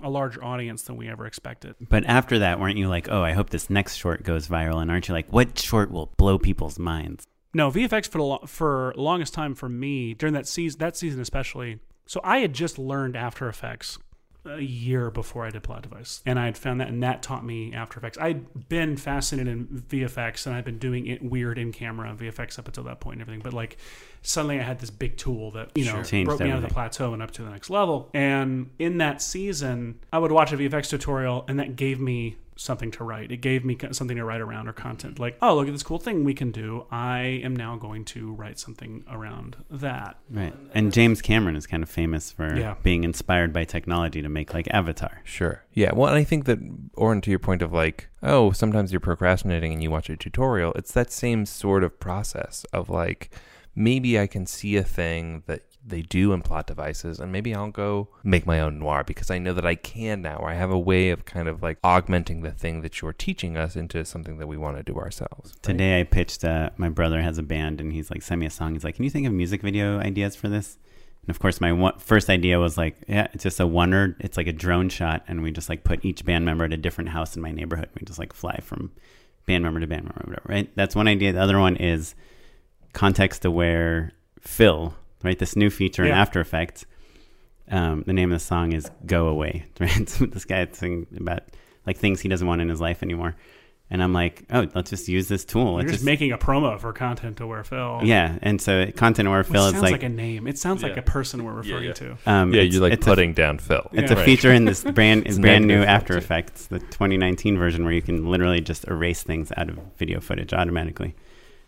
a larger audience than we ever expected. But after that, weren't you like, oh, I hope this next short goes viral? And aren't you like, what short will blow people's minds? No, VFX for the lo- for longest time for me during that season, that season especially. So I had just learned After Effects a year before I did Plot Device, and I had found that, and that taught me After Effects. I'd been fascinated in VFX, and I'd been doing it weird in camera VFX up until that point and everything. But like suddenly, I had this big tool that you know Sure. Changed broke me out of the plateau and up to the next level. And in that season, I would watch a VFX tutorial, and that gave me something to write. It gave me something to write around or content. Like, oh, look at this cool thing we can do. I am now going to write something around that. Right. And James Cameron is kind of famous for Yeah. being inspired by technology to make like Avatar. Sure. Yeah. Well, and I think that, Oren, to your point of like, oh, sometimes you're procrastinating and you watch a tutorial, it's that same sort of process of like, maybe I can see a thing that they do in plot devices and maybe I'll go make my own noir because I know that I can now, or I have a way of kind of like augmenting the thing that you're teaching us into something that we want to do ourselves. right? Today I pitched, uh, my brother has a band and he's like, send me a song. He's like, can you think of music video ideas for this? And of course, my one, first idea was like, yeah, it's just a wonder. It's like a drone shot. And we just like put each band member at a different house in my neighborhood. We just like fly from band member to band member, whatever, right? That's one idea. The other one is context aware fill, right? This new feature in Yeah. After Effects. Um, the name of the song is "Go Away." Right? So this guy singing about like things he doesn't want in his life anymore, and I'm like, oh, let's just use this tool. You're Let's just, just making a promo for content to wear Phil. yeah, and so content aware Which fill is like, like, a name. It sounds like a person we're referring yeah. to. um, yeah, you're like it's a- putting down Phil. It's Yeah. a feature in this brand It's brand new After. Effects, the 2019 version, where you can literally just erase things out of video footage automatically.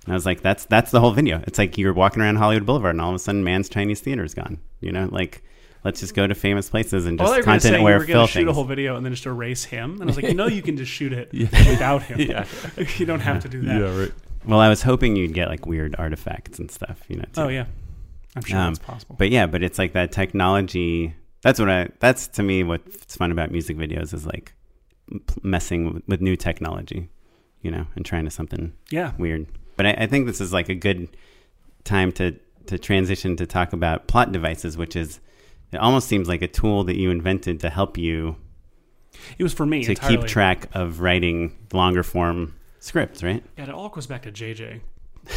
And I was like, that's that's the whole video. It's like you're walking around Hollywood Boulevard, and all of a sudden, Mann's Chinese Theater is gone. You know, like let's just go to famous places and just they were going to say content aware were fill shoot things. a whole video and then just erase him. And I was like, you know, you can just shoot it without him. Yeah. you don't have to do that. Yeah, right. well, I was hoping you'd get like weird artifacts and stuff. You know. Oh yeah, I'm sure Um, that's possible. But yeah, but it's like that technology. That's what I. That's to me what's fun about music videos is like messing with, with new technology, you know, and trying to something yeah, weird. But I, I think this is like a good time to to transition to talk about plot devices, which is it almost seems like a tool that you invented to help you it was for me to entirely. keep track of writing longer form scripts, right? Yeah, it all goes back to JJ.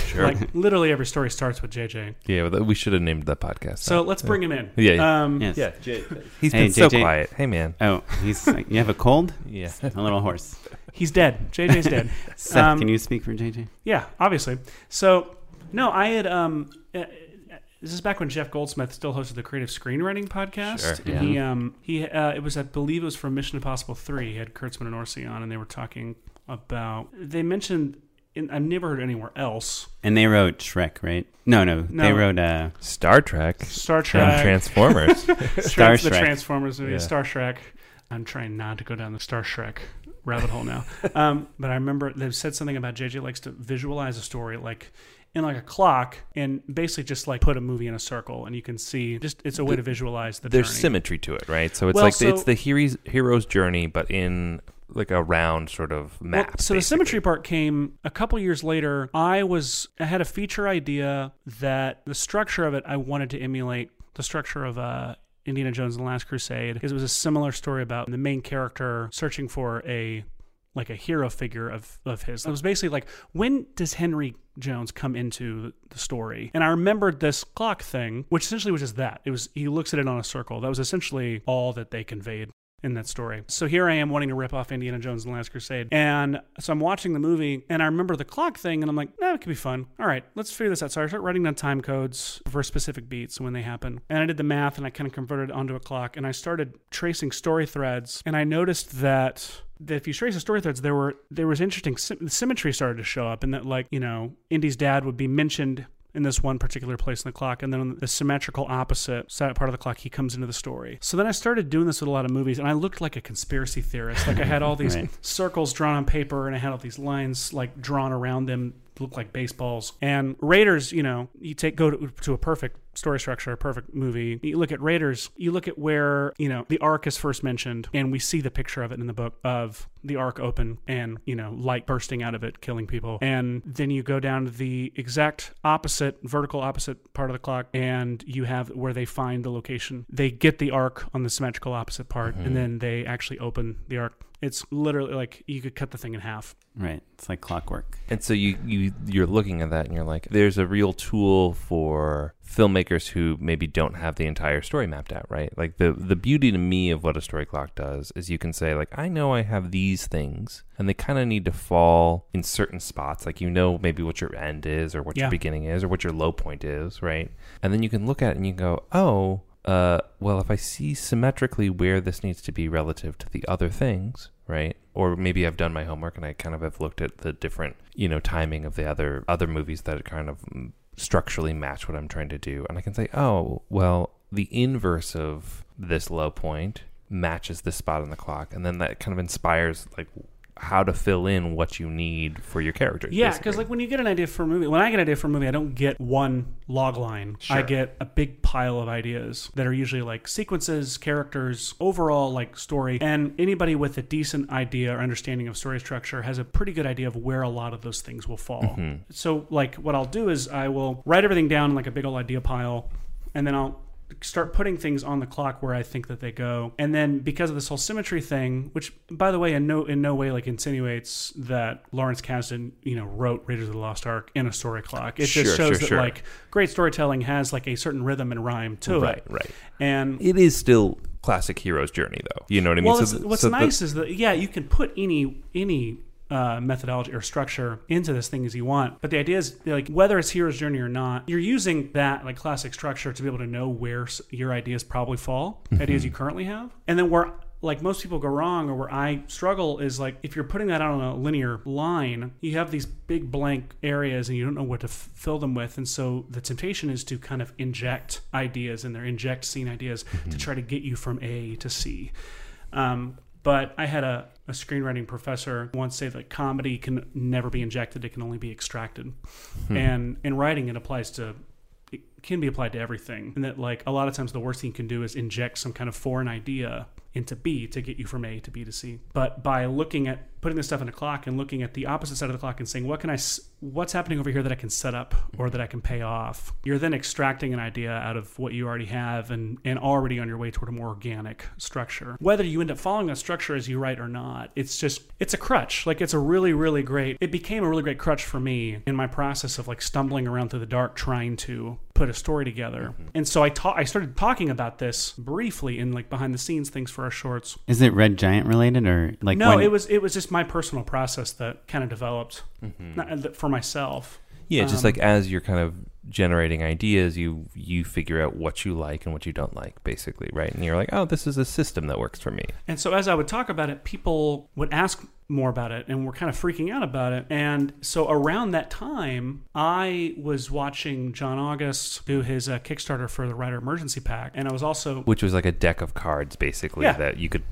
Sure. Like literally every story starts with JJ. yeah. Well, we should have named that podcast. So that. let's bring him in. Yeah, yeah. Um, Yes. Yeah, Jay, He's Hey, been so quiet. Hey, man. Oh, he's like, you have a cold? Yeah. A little hoarse. He's dead. JJ's dead. Seth, Um, can you speak for JJ? Yeah, obviously. So, no, I had. Um, uh, this is back when Jeff Goldsmith still hosted the Creative Screenwriting podcast. Sure, And yeah. He, um, he, uh, it was, I believe, it was from Mission Impossible Three. He had Kurtzman and Orci on, and they were talking about. They mentioned. In, I've never heard anywhere else. And they wrote Shrek, right? No, no, No. they wrote uh, Star Trek. Star Trek, and Trek, Transformers. Star Trans- the Transformers movie, Yeah. Star Shrek. I'm trying not to go down the Star Shrek rabbit hole now. um, but I remember they've said something about JJ likes to visualize a story like in like a clock and basically just like put a movie in a circle and you can see just it's a way to visualize the There's journey. symmetry to it, right? So it's Well, like so- it's the hero's hero's journey, but in like a round sort of Well, map. so the symmetry part came a couple years later. I was I had a feature idea that the structure of it I wanted to emulate the structure of uh, Indiana Jones and the Last Crusade because it was a similar story about the main character searching for a like a hero figure of, of his. It was basically like, when does Henry Jones come into the story? And I remembered this clock thing, which essentially was just that. It was he looks at it on a circle. That was essentially all that they conveyed. In that story. So here I am wanting to rip off Indiana Jones and the Last Crusade. And so I'm watching the movie and I remember the clock thing and I'm like, nah, it could be fun. All right, let's figure this out. So I start writing down time codes for specific beats when they happen. And I did the math and I kind of converted it onto a clock and I started tracing story threads and I noticed that if you trace the story threads, there were there was interesting sy- symmetry started to show up, and that like you know Indy's dad would be mentioned in this one particular place in the clock, and then on the symmetrical opposite side part of the clock, he comes into the story. So then I started doing this with a lot of movies, and I looked like a conspiracy theorist. Like I had all these Right. circles drawn on paper, and I had all these lines like drawn around them, look like baseballs. And Raiders, you know, you take go to, to a perfect story structure, a perfect movie. You look at Raiders, you look at where, you know, the ark is first mentioned, and we see the picture of it in the book of the ark open and, you know, light bursting out of it, killing people. And then you go down to the exact opposite, vertical opposite part of the clock, and you have where they find the location. They get the ark on the symmetrical opposite part, and mm-hmm. then they actually open the ark. It's literally like you could cut the thing in half. Right. It's like clockwork. And so you, you you're looking at that and you're like, there's a real tool for filmmakers who maybe don't have the entire story mapped out, right? Like the the beauty to me of what a story clock does is you can say like, I know I have these things and they kind of need to fall in certain spots. Like you know maybe what your end is or what Yeah. your beginning is or what your low point is, right? And then you can look at it and you go, oh, uh, well, if I see symmetrically where this needs to be relative to the other things, right? Or maybe I've done my homework and I kind of have looked at the different, you know, timing of the other other movies that kind of structurally match what I'm trying to do, and I can say, oh, well, the inverse of this low point matches this spot on the clock, and then that kind of inspires like how to fill in what you need for your characters. Yeah, because like when you get an idea for a movie, when I get an idea for a movie, I don't get one log line. I get a big pile of ideas that are usually like sequences, characters, overall like story. And anybody with a decent idea or understanding of story structure has a pretty good idea of where a lot of those things will fall. Mm-hmm. So like what I'll do is I will write everything down in like a big old idea pile, and then I'll start putting things on the clock where I think that they go. And then because of this whole symmetry thing, which by the way in no in no way like insinuates that Lawrence Kasdan, you know, wrote Raiders of the Lost Ark in a story clock. It Sure, just shows sure, that sure. like great storytelling has like a certain rhythm and rhyme to right, it. right. right. And It is still classic hero's journey, though. You know what I mean? well, So the- what's so the- nice is that yeah, you can put any any uh, methodology or structure into this thing as you want. But the idea is like whether it's hero's journey or not, you're using that like classic structure to be able to know where your ideas probably fall, Mm-hmm. ideas you currently have, and then where. Like most people go wrong, or where I struggle is like if you're putting that out on a linear line, you have these big blank areas and you don't know what to f- fill them with. And so the temptation is to kind of inject ideas in there, inject scene ideas to try to get you from A to C. Um, but I had a, a screenwriting professor once say that comedy can never be injected; it can only be extracted. Hmm. And in writing, it applies to it can be applied to everything. And that like a lot of times the worst thing you can do is inject some kind of foreign idea into B to get you from A to B to C. But by looking at putting this stuff in a clock and looking at the opposite side of the clock and saying what can I what's happening over here that I can set up or that I can pay off. You're then extracting an idea out of what you already have and and already on your way toward a more organic structure. Whether you end up following that structure as you write or not, it's just it's a crutch. Like it's a really really great it became a really great crutch for me in my process of like stumbling around through the dark trying to put a story together. Mm-hmm. And so I ta- I started talking about this briefly in like behind the scenes things for our shorts. Is it Red Giant related or like no, when- it was it was just my personal process that kind of developed not, uh, for myself. Yeah, just Um, like as you're kind of generating ideas, you you figure out what you like and what you don't like, basically, right? And you're like, oh, this is a system that works for me. And so as I would talk about it, people would ask more about it and were kind of freaking out about it. And so around that time, I was watching John August do his uh, Kickstarter for the Writer Emergency Pack. And I was also Which was like a deck of cards, basically, Yeah. that you could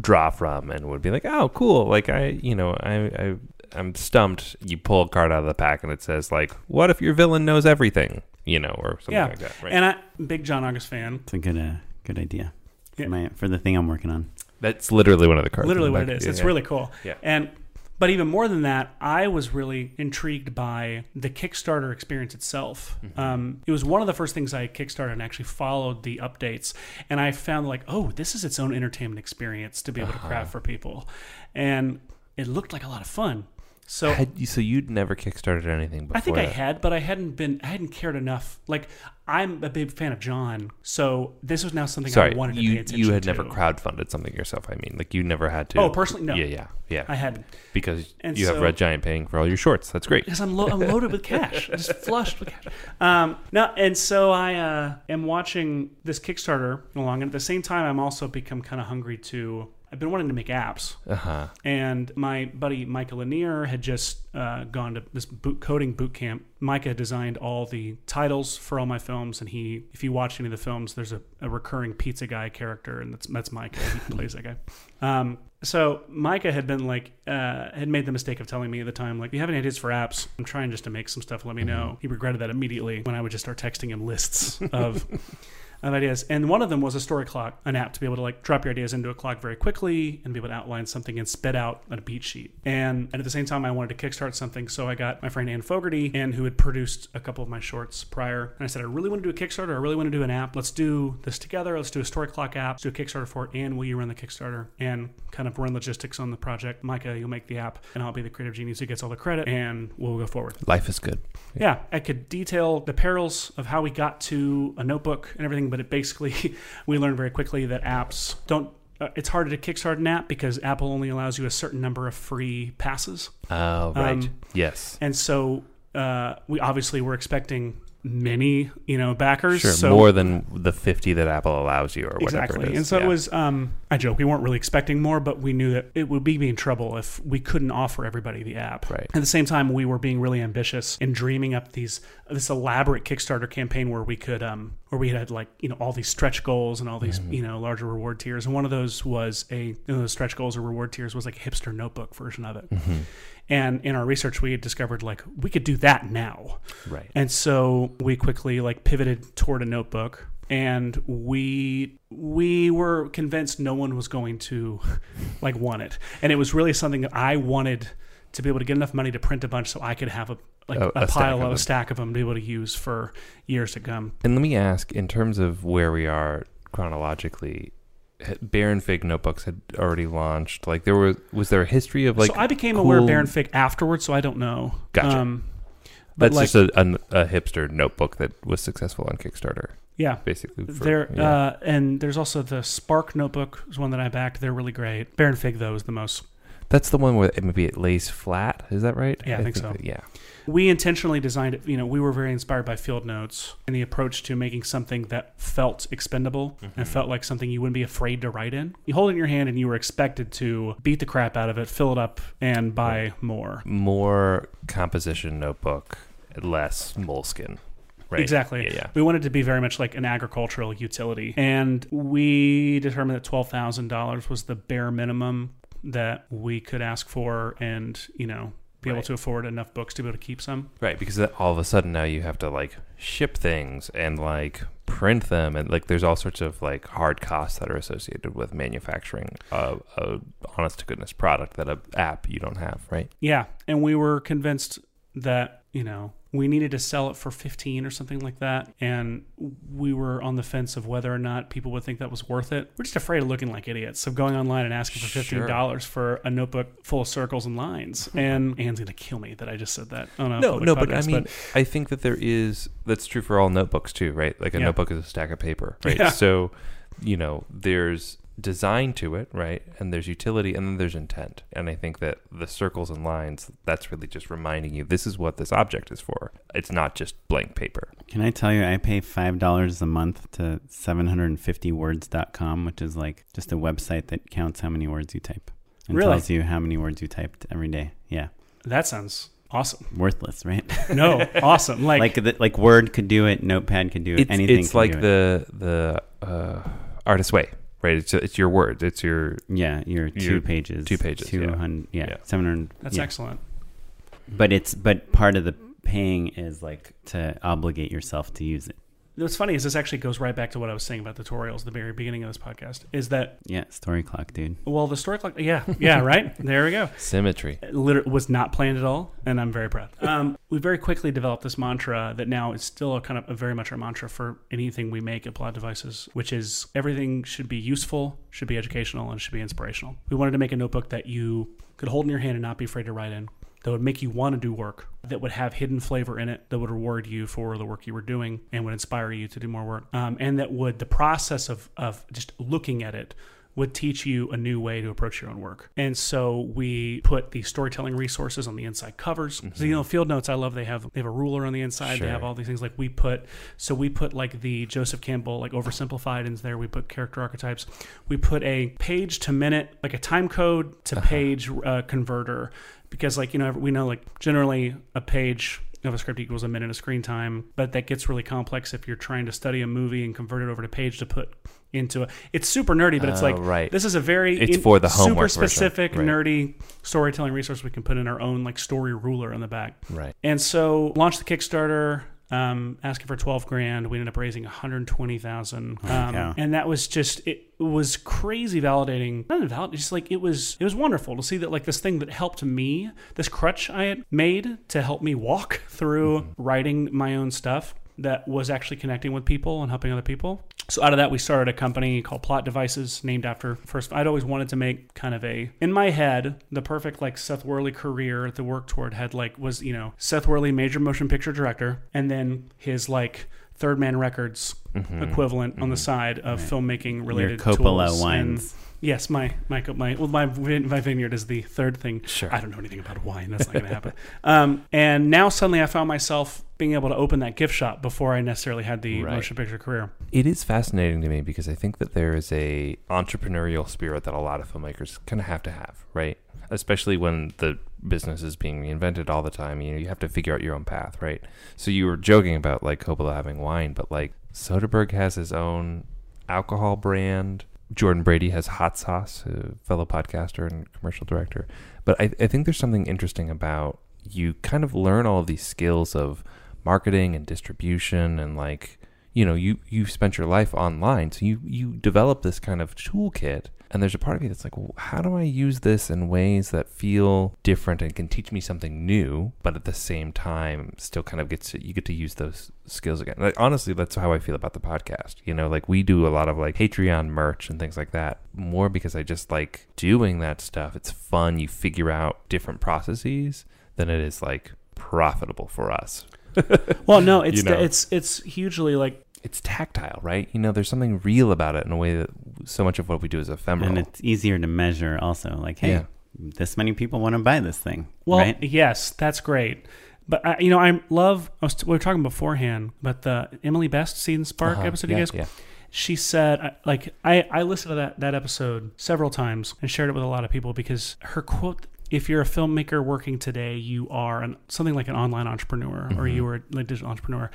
draw from and would be like, oh, cool. Like I, you know, I, I, I'm stumped. You pull a card out of the pack and it says like, what if your villain knows everything? You know, or something yeah. like that. Right. And I big John August fan. It's a good uh, good idea Yeah. for, my, for the thing I'm working on. That's literally one of the cards. literally the what it is. Yeah, It's yeah. really cool. Yeah. And but even more than that, I was really intrigued by the Kickstarter experience itself. Mm-hmm. Um, it was one of the first things I kickstarted and actually followed the updates, and I found like, oh, this is its own entertainment experience to be able Uh-huh. to craft for people, and it looked like a lot of fun. So Had you, so you'd never kickstarted anything before I think I that? had, but I hadn't been, I hadn't cared enough. Like I'm a big fan of John, so this was now something Sorry, I wanted to pay you attention you had to. never crowdfunded something yourself. I mean, like you never had to. Oh, personally, no. Yeah, yeah, yeah. I hadn't because And you have Red Giant paying for all your shorts. That's great. because I'm, lo- I'm loaded with cash, just flushed with cash. Um, no, and so I uh, am watching this Kickstarter along, and at the same time, I'm also become kind of hungry to. I've been wanting to make apps, Uh huh. and my buddy Micah Lanier had just uh, gone to this boot coding boot camp. Micah designed all the titles for all my films, and he, if you watch any of the films, there's a, a recurring pizza guy character, and that's that's Micah. He plays that guy. Um, so Micah had been like, uh, had made the mistake of telling me at the time, like, "You have any ideas for apps? I'm trying just to make some stuff. Let me know." He regretted that immediately when I would just start texting him lists of of ideas. And one of them was a story clock, an app to be able to like drop your ideas into a clock very quickly and be able to outline something and spit out a beat sheet. And, and at the same time, I wanted to kickstart something. So I got my friend Ann Fogarty, and who had produced a couple of my shorts prior. And I said, I really want to do a Kickstarter. I really want to do an app. Let's do this together. Let's do a story clock app. Let's do a Kickstarter for it. And will you run the Kickstarter and kind of run logistics on the project? Micah, you'll make the app, and I'll be the creative genius who gets all the credit, and we'll go forward. Life is good. Yeah, I could detail the perils of how we got to a notebook and everything, but it basically we learned very quickly that apps don't. Uh, it's harder to kickstart an app because Apple only allows you a certain number of free passes, Oh, right. Um, yes. and so uh, we obviously were expecting many, you know, backers. Sure. so more than the fifty that Apple allows you, or whatever exactly. it is. And so Yeah. it was. Um, I joke we weren't really expecting more, but we knew that it would be in trouble if we couldn't offer everybody the app. Right. At the same time, we were being really ambitious and dreaming up these this elaborate Kickstarter campaign where we could um where we had like you know all these stretch goals and all these Mm-hmm. you know larger reward tiers, and one of those was a you know, those stretch goals or reward tiers was like a hipster notebook version of it. Mm-hmm. And in our research, we had discovered like we could do that now. right. And so we quickly like pivoted toward a notebook and we we were convinced no one was going to like want it. And it was really something that I wanted to be able to get enough money to print a bunch so I could have a like oh, A- a, a pile of a stack of them to be able to use for years to come. And let me ask, in terms of where we are chronologically, Baron Fig notebooks had already launched. Like, there was was there a history of like? so I became aware of Baron Fig afterwards, so I don't know. Gotcha. Um, but That's like, just a, an- a hipster notebook that was successful on Kickstarter, yeah. basically. for- there yeah. uh, and there's also the Spark notebook is one that I backed. They're really great. Baron Fig though is the most That's the one where it maybe it lays flat. Is that right? Yeah, I think so. that- yeah. We intentionally designed it you know we were very inspired by field notes and the approach to making something that felt expendable and mm-hmm. felt like something you wouldn't be afraid to write in you hold it in your hand and you were expected to beat the crap out of it fill it up and buy more More composition notebook, less Moleskine. Right. Exactly. Yeah. yeah. We wanted to be very much like an agricultural utility. And we determined that $12,000 was the bare minimum that we could ask for and, you know, be able to afford enough books to be able to keep some. Right, because all of a sudden now you have to like ship things and like print them, and like there's all sorts of like hard costs that are associated with manufacturing a, a honest to goodness product that a app you don't have, right? Yeah, and we were convinced that you know we needed to sell it for fifteen or something like that, and we were on the fence of whether or not people would think that was worth it. We're just afraid of looking like idiots of going online and asking for fifteen dollars for a notebook full of circles and lines. Hmm. And Anne's gonna kill me that I just said that. on a No, no, but I mean, I think that there is that's true for all notebooks too, right? Like a Yeah. notebook is a stack of paper, right? Yeah. So, you know, there's design to it, right? And there's utility and then there's intent. And I think that the circles and lines, that's really just reminding you this is what this object is for. It's not just blank paper. Can I tell you, I pay $5 a month to 750words.com, which is like just a website that counts how many words you type and Really? tells you how many words you typed every day. Yeah. that sounds awesome. Worthless, right? No, awesome. Like, like the, like Word could do it, Notepad could do it, It's, anything it's like do it. the the uh, artist way, right? It's it's your words. It's your Yeah, your two Your pages. two pages, yeah. 200, yeah. Yeah. 700. that's yeah. excellent. But it's but part of the paying is like to obligate yourself to use it. What's funny is this actually goes right back to what I was saying about tutorials at the very beginning of this podcast. Is that Yeah, story clock, dude. well, the story clock? Yeah, yeah, right. There we go. symmetry. It liter- was not planned at all, and I'm very proud. Um, we very quickly developed this mantra that now is still a kind of a very much our mantra for anything we make at Plot Devices, which is everything should be useful, should be educational, and should be inspirational. We wanted to make a notebook that you could hold in your hand and not be afraid to write in. That would make you want to do work, that would have hidden flavor in it, that would reward you for the work you were doing and would inspire you to do more work, um, and that would the process of of just looking at it would teach you a new way to approach your own work. And so we put the storytelling resources on the inside covers. So you know, field notes I love they have they have a ruler on the inside. They have all these things like we put so we put like the Joseph Campbell like oversimplified in there. We put character archetypes. We put a page to minute like a time code to page uh, converter because like you know we know like generally a page of a script equals a minute of screen time, but that gets really complex if you're trying to study a movie and convert it over to page to put into a. It's super nerdy, but it's like oh, right. this is a very It's for the super specific Right. nerdy storytelling resource we can put in our own like story ruler on the back. Right. And so launched the Kickstarter, um, asking for twelve grand. We ended up raising one hundred twenty thousand, um, cow. and that was just it was crazy validating. Not validating, just like it was. It was wonderful to see that like this thing that helped me, this crutch I had made to help me walk through writing my own stuff. That was actually connecting with people and helping other people. So out of that, we started a company called Plot Devices, named after first. I'd always wanted to make kind of a in my head the perfect like Seth Worley career to work toward had like was you know Seth Worley major motion picture director, and then his like Third Man Records equivalent on the side of filmmaking related Coppola tools and- Yes, my my my well my my vineyard is the third thing. Sure. I don't know anything about wine. That's not going to happen. Um, and now suddenly I found myself being able to open that gift shop before I necessarily had the Right. motion picture career. It is fascinating to me because I think that there is a entrepreneurial spirit that a lot of filmmakers kind of have to have, right? Especially when the business is being reinvented all the time. You know, you have to figure out your own path, right? So you were joking about like Coppola having wine, but like Soderbergh has his own alcohol brand. Jordan Brady has hot sauce, a fellow podcaster and commercial director. But I, I think there's something interesting about you kind of learn all of these skills of marketing and distribution and like you know you you've spent your life online so you you develop this kind of toolkit and there's a part of me that's like well, how do i use this in ways that feel different and can teach me something new but at the same time still kind of gets to, you get to use those skills again? Like honestly that's how i feel about the podcast you know? Like we do a lot of like patreon merch and things like that more because i just like doing that stuff. It's fun. You figure out different processes than it is like profitable for us. Well, no, it's You know. it's it's hugely like it's tactile, right? You know, there's something real about it in a way that so much of what we do is ephemeral. And it's easier to measure also. Like, hey, Yeah. this many people want to buy this thing. well, right? yes, that's great. But I, you know, I love. I was, we were talking beforehand, but the Emily Best Seed and Spark Uh-huh. episode. yeah, you guys, yeah. she said, like I I listened to that that episode several times and shared it with a lot of people because her quote. If you're a filmmaker working today, you are an, something like an online entrepreneur, or you are a digital entrepreneur.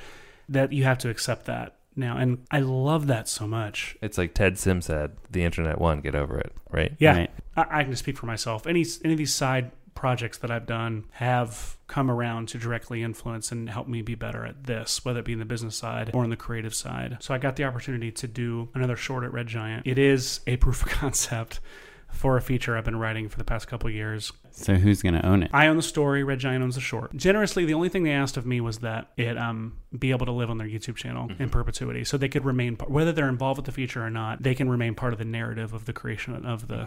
That you have to accept that now, and I love that so much. It's like Ted Sim said, the internet won, get over it, right? Yeah, Right. I, I can just speak for myself. Any any of these side projects that I've done have come around to directly influence and help me be better at this, whether it be in the business side or in the creative side. So I got the opportunity to do another short at Red Giant. It is a proof of concept for a feature I've been writing for the past couple of years. So who's going to own it? I own the story. Red Giant owns the short. Generously, the only thing they asked of me was that it um, be able to live on their YouTube channel in perpetuity, so they could remain whether they're involved with the feature or not. They can remain part of the narrative of the creation of the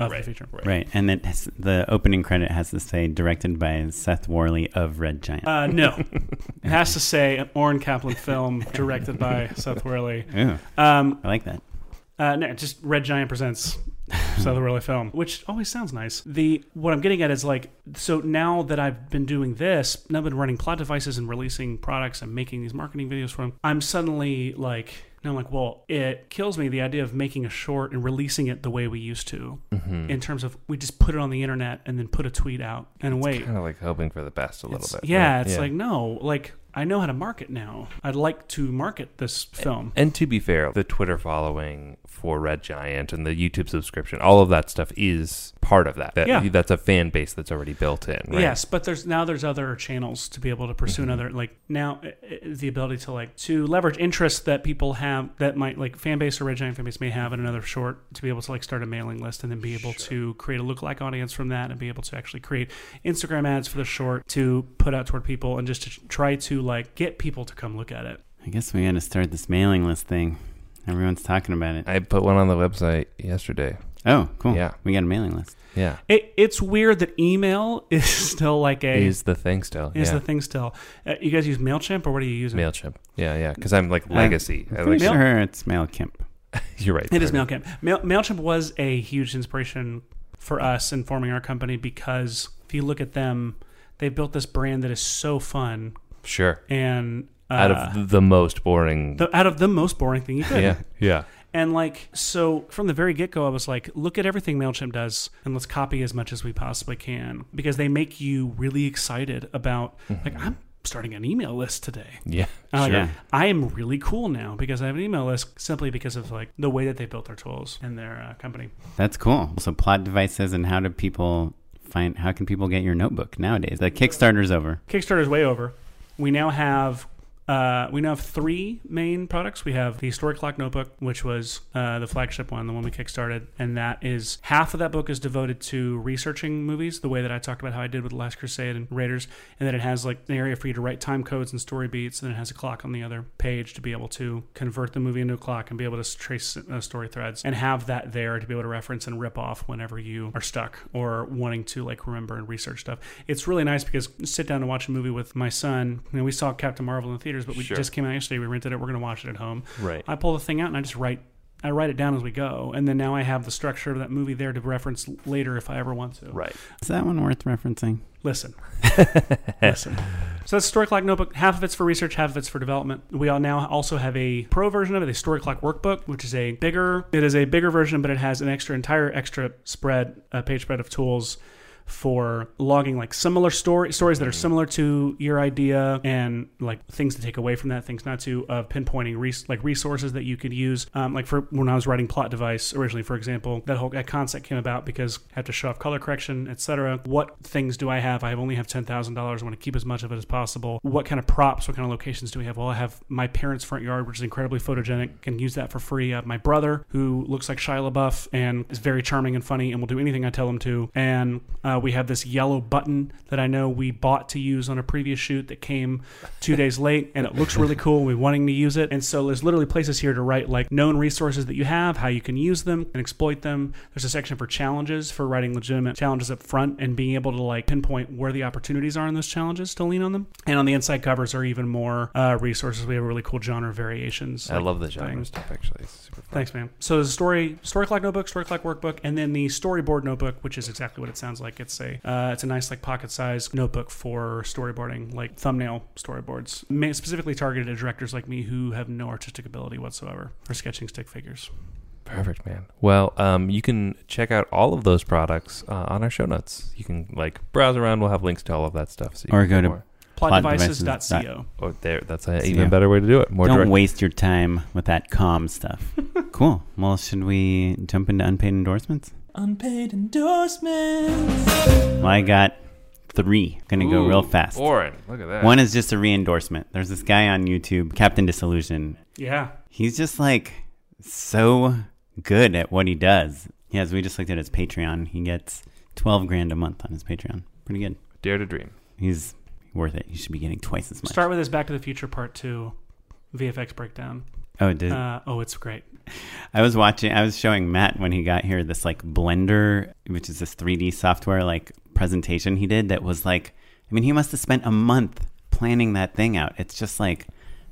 of the feature. Right. And it has, the opening credit has to say directed by Seth Worley of Red Giant. Uh, no, it has to say an Oren Kaplan film directed by Seth Worley. Ooh, Um, I like that. Uh, no, just Red Giant presents Seth Worley film, which always sounds nice. The what I'm getting at is like, so now that I've been doing this, now I've been running plot devices and releasing products and making these marketing videos for them. I'm suddenly like, now I'm like, well, it kills me the idea of making a short and releasing it the way we used to, mm-hmm. in terms of we just put it on the internet and then put a tweet out and wait. Kind of like hoping for the best a little It's- bit. yeah, right? it's like no, like I know how to market now. I'd like to market this film. And to be fair, the Twitter following for Red Giant and the YouTube subscription, all of that stuff is part of that. that Yeah. That's a fan base that's already built in, right? Yes, but there's now there's other channels to be able to pursue Mm-hmm. another like now uh, uh, the ability to like to leverage interests that people have that might like fan base or red giant fan base may have in another short to be able to like start a mailing list and then be able to create a lookalike audience from that and be able to actually create Instagram ads for the short to put out toward people and just to try to like get people to come look at it. I guess we got to start this mailing list thing. Everyone's talking about it. I put one on the website yesterday. Oh, cool. Yeah. We got a mailing list. Yeah. It, it's weird that email is still like a Is the thing still. is yeah. the thing still. Uh, you guys use Mailchimp or what are you using? Mailchimp. Yeah, yeah. Because I'm like legacy. I Pretty like, sure it's MailChimp. you're right. It is Tyler. Mailchimp. Mail, Mailchimp was a huge inspiration for us in forming our company because if you look at them, they built this brand that is so fun Sure. and Out of the most boring. the, out of the most boring thing you could. yeah. Yeah. And like, so from the very get go, I was like, look at everything MailChimp does and let's copy as much as we possibly can because they make you really excited about, like, I'm starting an email list today. Yeah. I'm like, Sure. I am really cool now because I have an email list simply because of like the way that they built their tools and their uh, company. That's cool. So plot devices and how do people find how can people get your notebook nowadays? The Kickstarter's over. Kickstarter's way over. We now have uh, we now have three main products. We have the Story Clock Notebook, which was uh, the flagship one, the one we kickstarted, and that is half of that book is devoted to researching movies, the way that I talked about how I did with The Last Crusade and Raiders, and then it has like an area for you to write time codes and story beats, and then it has a clock on the other page to be able to convert the movie into a clock and be able to trace uh, story threads and have that there to be able to reference and rip off whenever you are stuck or wanting to like remember and research stuff. It's really nice because sit down and watch a movie with my son. You know, we saw Captain Marvel in the theaters, but we Sure. just came out yesterday. We rented it. We're going to watch it at home. Right. I pull the thing out and I just write. I write it down as we go, and then now I have the structure of that movie there to reference later if I ever want to. Right. Is that one worth referencing? Listen. Listen. So that's Story Clock Notebook. Half of it's for research, half of it's for development. We all now also have a pro version of it, a Story Clock Workbook, which is a bigger. It is a bigger version, but it has an extra, entire extra spread, a page spread of tools for logging like similar story stories that are similar to your idea and like things to take away from that things not to of pinpointing res- like resources that you could use. Um, like for when i was writing plot device originally for example that whole that concept came about because i have to show off color correction etc what things do i have? I only have $10000 i want to keep as much of it as possible. What kind of props what kind of locations do we have? Well i have my parents front yard which is incredibly photogenic can use that for free. I have my brother who looks like shia labeouf and is very charming and funny and will do anything i tell him to. And uh, we have this yellow button that I know we bought to use on a previous shoot that came two days late, and it looks really cool. We're wanting to use it, and so there's literally places here to write like known resources that you have, how you can use them and exploit them. There's a section for challenges for writing legitimate challenges up front and being able to like pinpoint where the opportunities are in those challenges to lean on them. And on the inside covers are even more uh, resources. We have really cool genre variations. I like love the genre things. stuff, actually. It's super fun. Thanks, man. So there's a story story clock notebook, story clock workbook, and then the storyboard notebook, which is exactly what it sounds like. It's a uh, it's a nice like pocket sized notebook for storyboarding, like thumbnail storyboards, specifically targeted at directors like me who have no artistic ability whatsoever for sketching stick figures. Perfect, man. Well, um, you can check out all of those products uh, on our show notes. You can like browse around. We'll have links to all of that stuff. So you Or can go to more. Plotdevices.co. Oh, there. That's an even better way to do it. More Don't direct. waste your time with that calm stuff. cool. Well, should we jump into unpaid endorsements? Unpaid endorsements. Well, I got three. Gonna go Ooh, real fast. Oren, look at that. One is just a re-endorsement. There's this guy on YouTube, Captain Disillusion. Yeah. He's just like so good at what he does. Yes, we just looked at his Patreon. He gets twelve grand a month on his Patreon. Pretty good. Dare to dream. He's worth it. He should be getting twice as much. Start with this Back to the Future Part 2 VFX breakdown. oh, it did Uh, oh, it's great. I was watching. I was showing Matt when he got here this like Blender, which is this 3D software like presentation he did. That was like, I mean, he must have spent a month planning that thing out. It's just like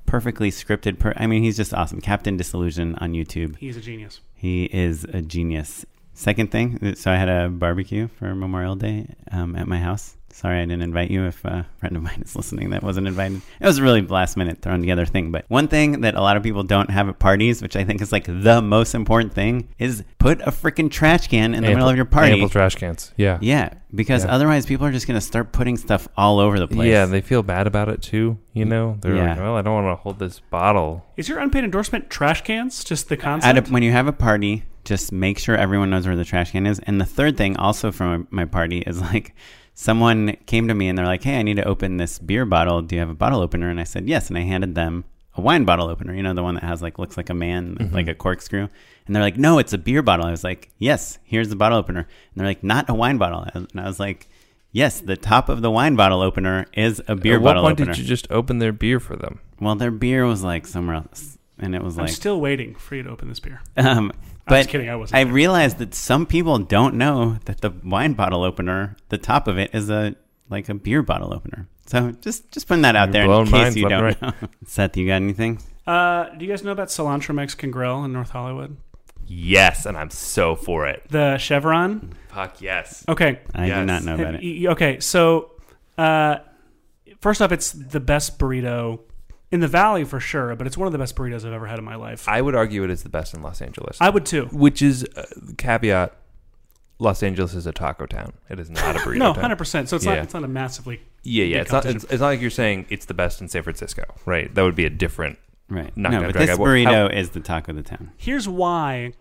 perfectly scripted. Per- I mean, he's just awesome. Captain Disillusion on YouTube. He's a genius. He is a genius. Second thing, so I had a barbecue for Memorial Day um, at my house. Sorry I didn't invite you if a friend of mine is listening that wasn't invited. It was a really last minute thrown together thing. But one thing that a lot of people don't have at parties, which I think is like the most important thing, is put a freaking trash can in the middle of your party. Ample trash cans. Yeah. yeah, because Yeah. otherwise people are just going to start putting stuff all over the place. Yeah, they feel bad about it too. You mm, know, they're like, well, I don't want to hold this bottle. Is your unpaid endorsement trash cans? Just the At concept? a, when you have a party, just make sure everyone knows where the trash can is. And the third thing, also from my party, is like someone came to me and they're like, "Hey, I need to open this beer bottle. Do you have a bottle opener?" And I said, "Yes." And I handed them a wine bottle opener. You know, the one that has like looks like a man, like a corkscrew. And they're like, "No, it's a beer bottle." I was like, "Yes, here's the bottle opener." And they're like, "Not a wine bottle." And I was like. Yes, the top of the wine bottle opener is a beer At what bottle point opener. did you just open their beer for them? well, their beer was like somewhere else, and it was I'm like still waiting for you to open this beer. um, But was kidding, I wasn't I there. realized that some people don't know that the wine bottle opener, the top of it, is a like a beer bottle opener. So just just putting that out You're there in case minds you don't and know. Seth, you got anything? Uh, do you guys know about Cilantro Mexican Grill in North Hollywood? Yes, and I'm so for it. The Chevron. Fuck yes. Okay. I do not know about it. Okay, so uh, first off, it's the best burrito in the valley for sure, but it's one of the best burritos I've ever had in my life. I, I would argue it is the best in Los Angeles. I would too. which is uh, caveat. Los Angeles is a taco town. It is not a burrito No, hundred percent. So it's Yeah. not it's not a massively Yeah, yeah. It's not, it's, it's not like you're saying it's the best in San Francisco, right? That would be a different. Right. Knock, no, but this knock. burrito is the taco of the town. Here's why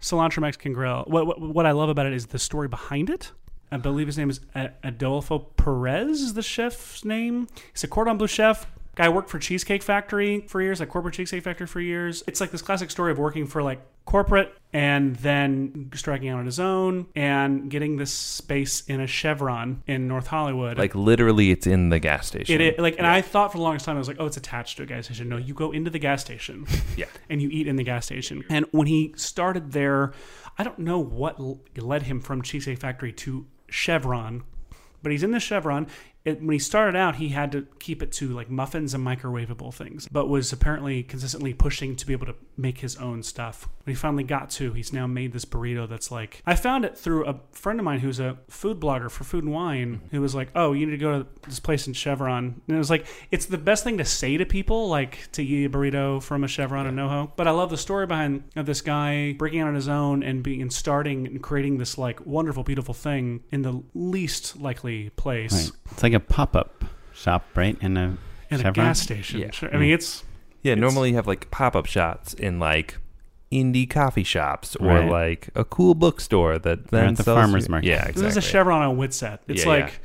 cilantro Mexican Grill. What, what what I love about it is the story behind it. I believe his name is Adolfo Perez. Is the chef's name? He's a cordon bleu chef. Guy worked for Cheesecake Factory for years, like corporate Cheesecake Factory for years. It's like this classic story of working for like corporate and then striking out on his own and getting this space in a Chevron in North Hollywood. Like literally, it's in the gas station. It is, like, and I thought for the longest time I was like, oh, it's attached to a gas station. No, you go into the gas station, Yeah. and you eat in the gas station. And when he started there, I don't know what led him from Cheesecake Factory to Chevron, but he's in the Chevron. It, when he started out, he had to keep it to like muffins and microwavable things, but was apparently consistently pushing to be able to make his own stuff. When he finally got to, he's now made this burrito that's like I found it through a friend of mine who's a food blogger for Food and Wine, mm-hmm. who was like, "Oh, you need to go to this place in Chevron," and it was like it's the best thing to say to people, like to eat a burrito from a Chevron in NoHo. But I love the story behind of this guy breaking out on his own and being and starting and creating this like wonderful, beautiful thing in the least likely place. Right. It's like a pop up shop, right? In a in a gas station. Yeah. Sure. I mean, it's Yeah, It's- normally you have like pop up shops in like indie coffee shops or Right. like a cool bookstore that then at the sells farmer's you- market. Yeah, exactly. this is a Chevron on Whitsett. It's Yeah, like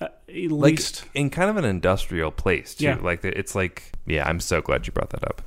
uh, at like least in kind of an industrial place too. Yeah. Like the- it's like yeah, I'm so glad you brought that up.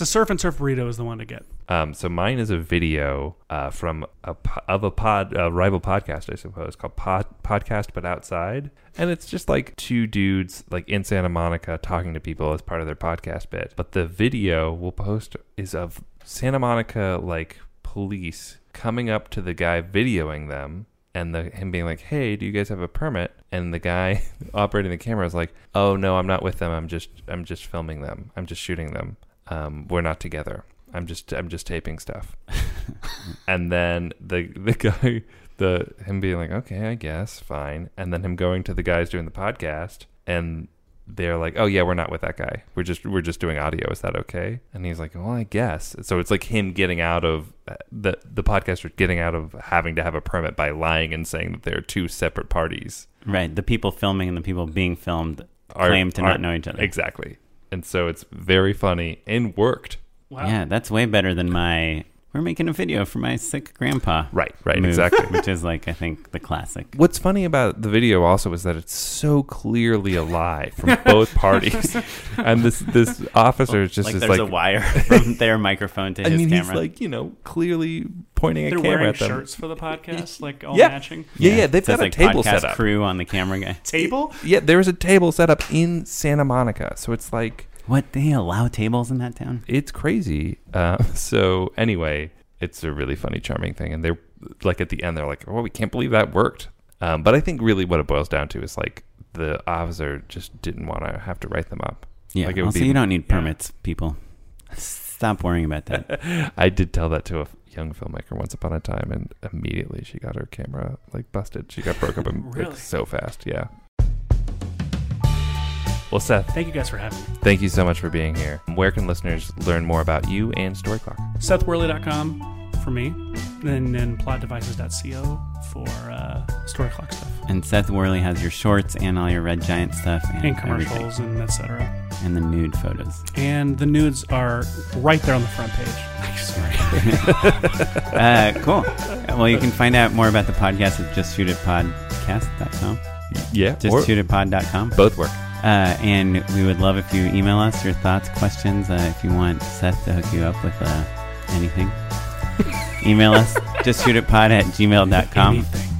A surf and surf burrito is the one to get. Um, so mine is a video uh, from a of a pod a rival podcast, I suppose, called Pod Podcast But Outside, and it's just like two dudes like in Santa Monica talking to people as part of their podcast bit. But the video we'll post is of Santa Monica like police coming up to the guy videoing them. And the, him being like, "Hey, do you guys have a permit?" And the guy operating the camera is like, "Oh no, I'm not with them. I'm just I'm just filming them. I'm just shooting them. Um, we're not together. I'm just I'm just taping stuff." and then the the guy the him being like okay i guess fine and then him going to the guys doing the podcast and they're like oh yeah we're not with that guy we're just we're just doing audio is that okay and he's like well i guess so it's like him getting out of uh, the the podcaster getting out of having to have a permit by lying and saying that they're two separate parties Right. The people filming and the people being filmed are, claim to are- not know each other. exactly and so it's very funny and worked Wow. Yeah, that's way better than my. We're making a video for my sick grandpa. right right move, exactly Which is like I think the classic. What's funny about the video also is that it's so clearly a lie from both parties, and this this officer is just like is there's like, a wire from their microphone to I his mean, camera. he's like you know clearly pointing a camera. They're camera wearing at them. shirts for the podcast, like all Yeah. matching. Yeah, yeah, yeah they've It got a like, table set up. crew on the camera guy. Table? Yeah, there's a table set up in Santa Monica, so it's like What they allow tables in that town? it's crazy. Uh, so anyway, it's a really funny, charming thing, and they're like at the end, they're like, "Oh, we can't believe that worked." Um, but I think really what it boils down to is like the officer just didn't want to have to write them up. Yeah. Like, it would also, be- you don't need yeah. permits, people. Stop worrying about that. I did tell that to a young filmmaker once upon a time, and immediately she got her camera like busted. She got broke up in, like, so fast. Yeah. Well, Seth, Thank you guys for having me. thank you so much for being here. Where can listeners learn more about you and Story Clock? SethWorley.com for me, and then plotdevices.co for uh, story clock stuff and Seth Worley has your shorts and all your Red Giant stuff and, and everything. commercials and etc. and the nude photos. And the nudes are right there on the front page. Uh, cool. Well, you can find out more about the podcast at justshootitpodcast.com. Yeah, or Justshootitpod.com. both work. Uh, and we would love if you email us your thoughts, questions. Uh, if you want Seth to hook you up with uh, anything, email us. justshootitpod at gmail.com.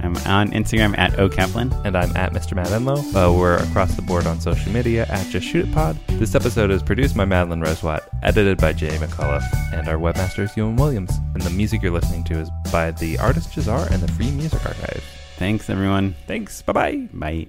I'm, on Instagram at okaplan. And I'm at Mr. Matt Enlow. Uh, we're across the board on social media at Just Shoot It Pod. This episode is produced by Madeline Rosewatt, edited by Jay McCullough, and our webmaster is Ewan Williams. And the music you're listening to is by the artist Jazar and the Free Music Archive. Thanks, everyone. Thanks. Bye bye bye.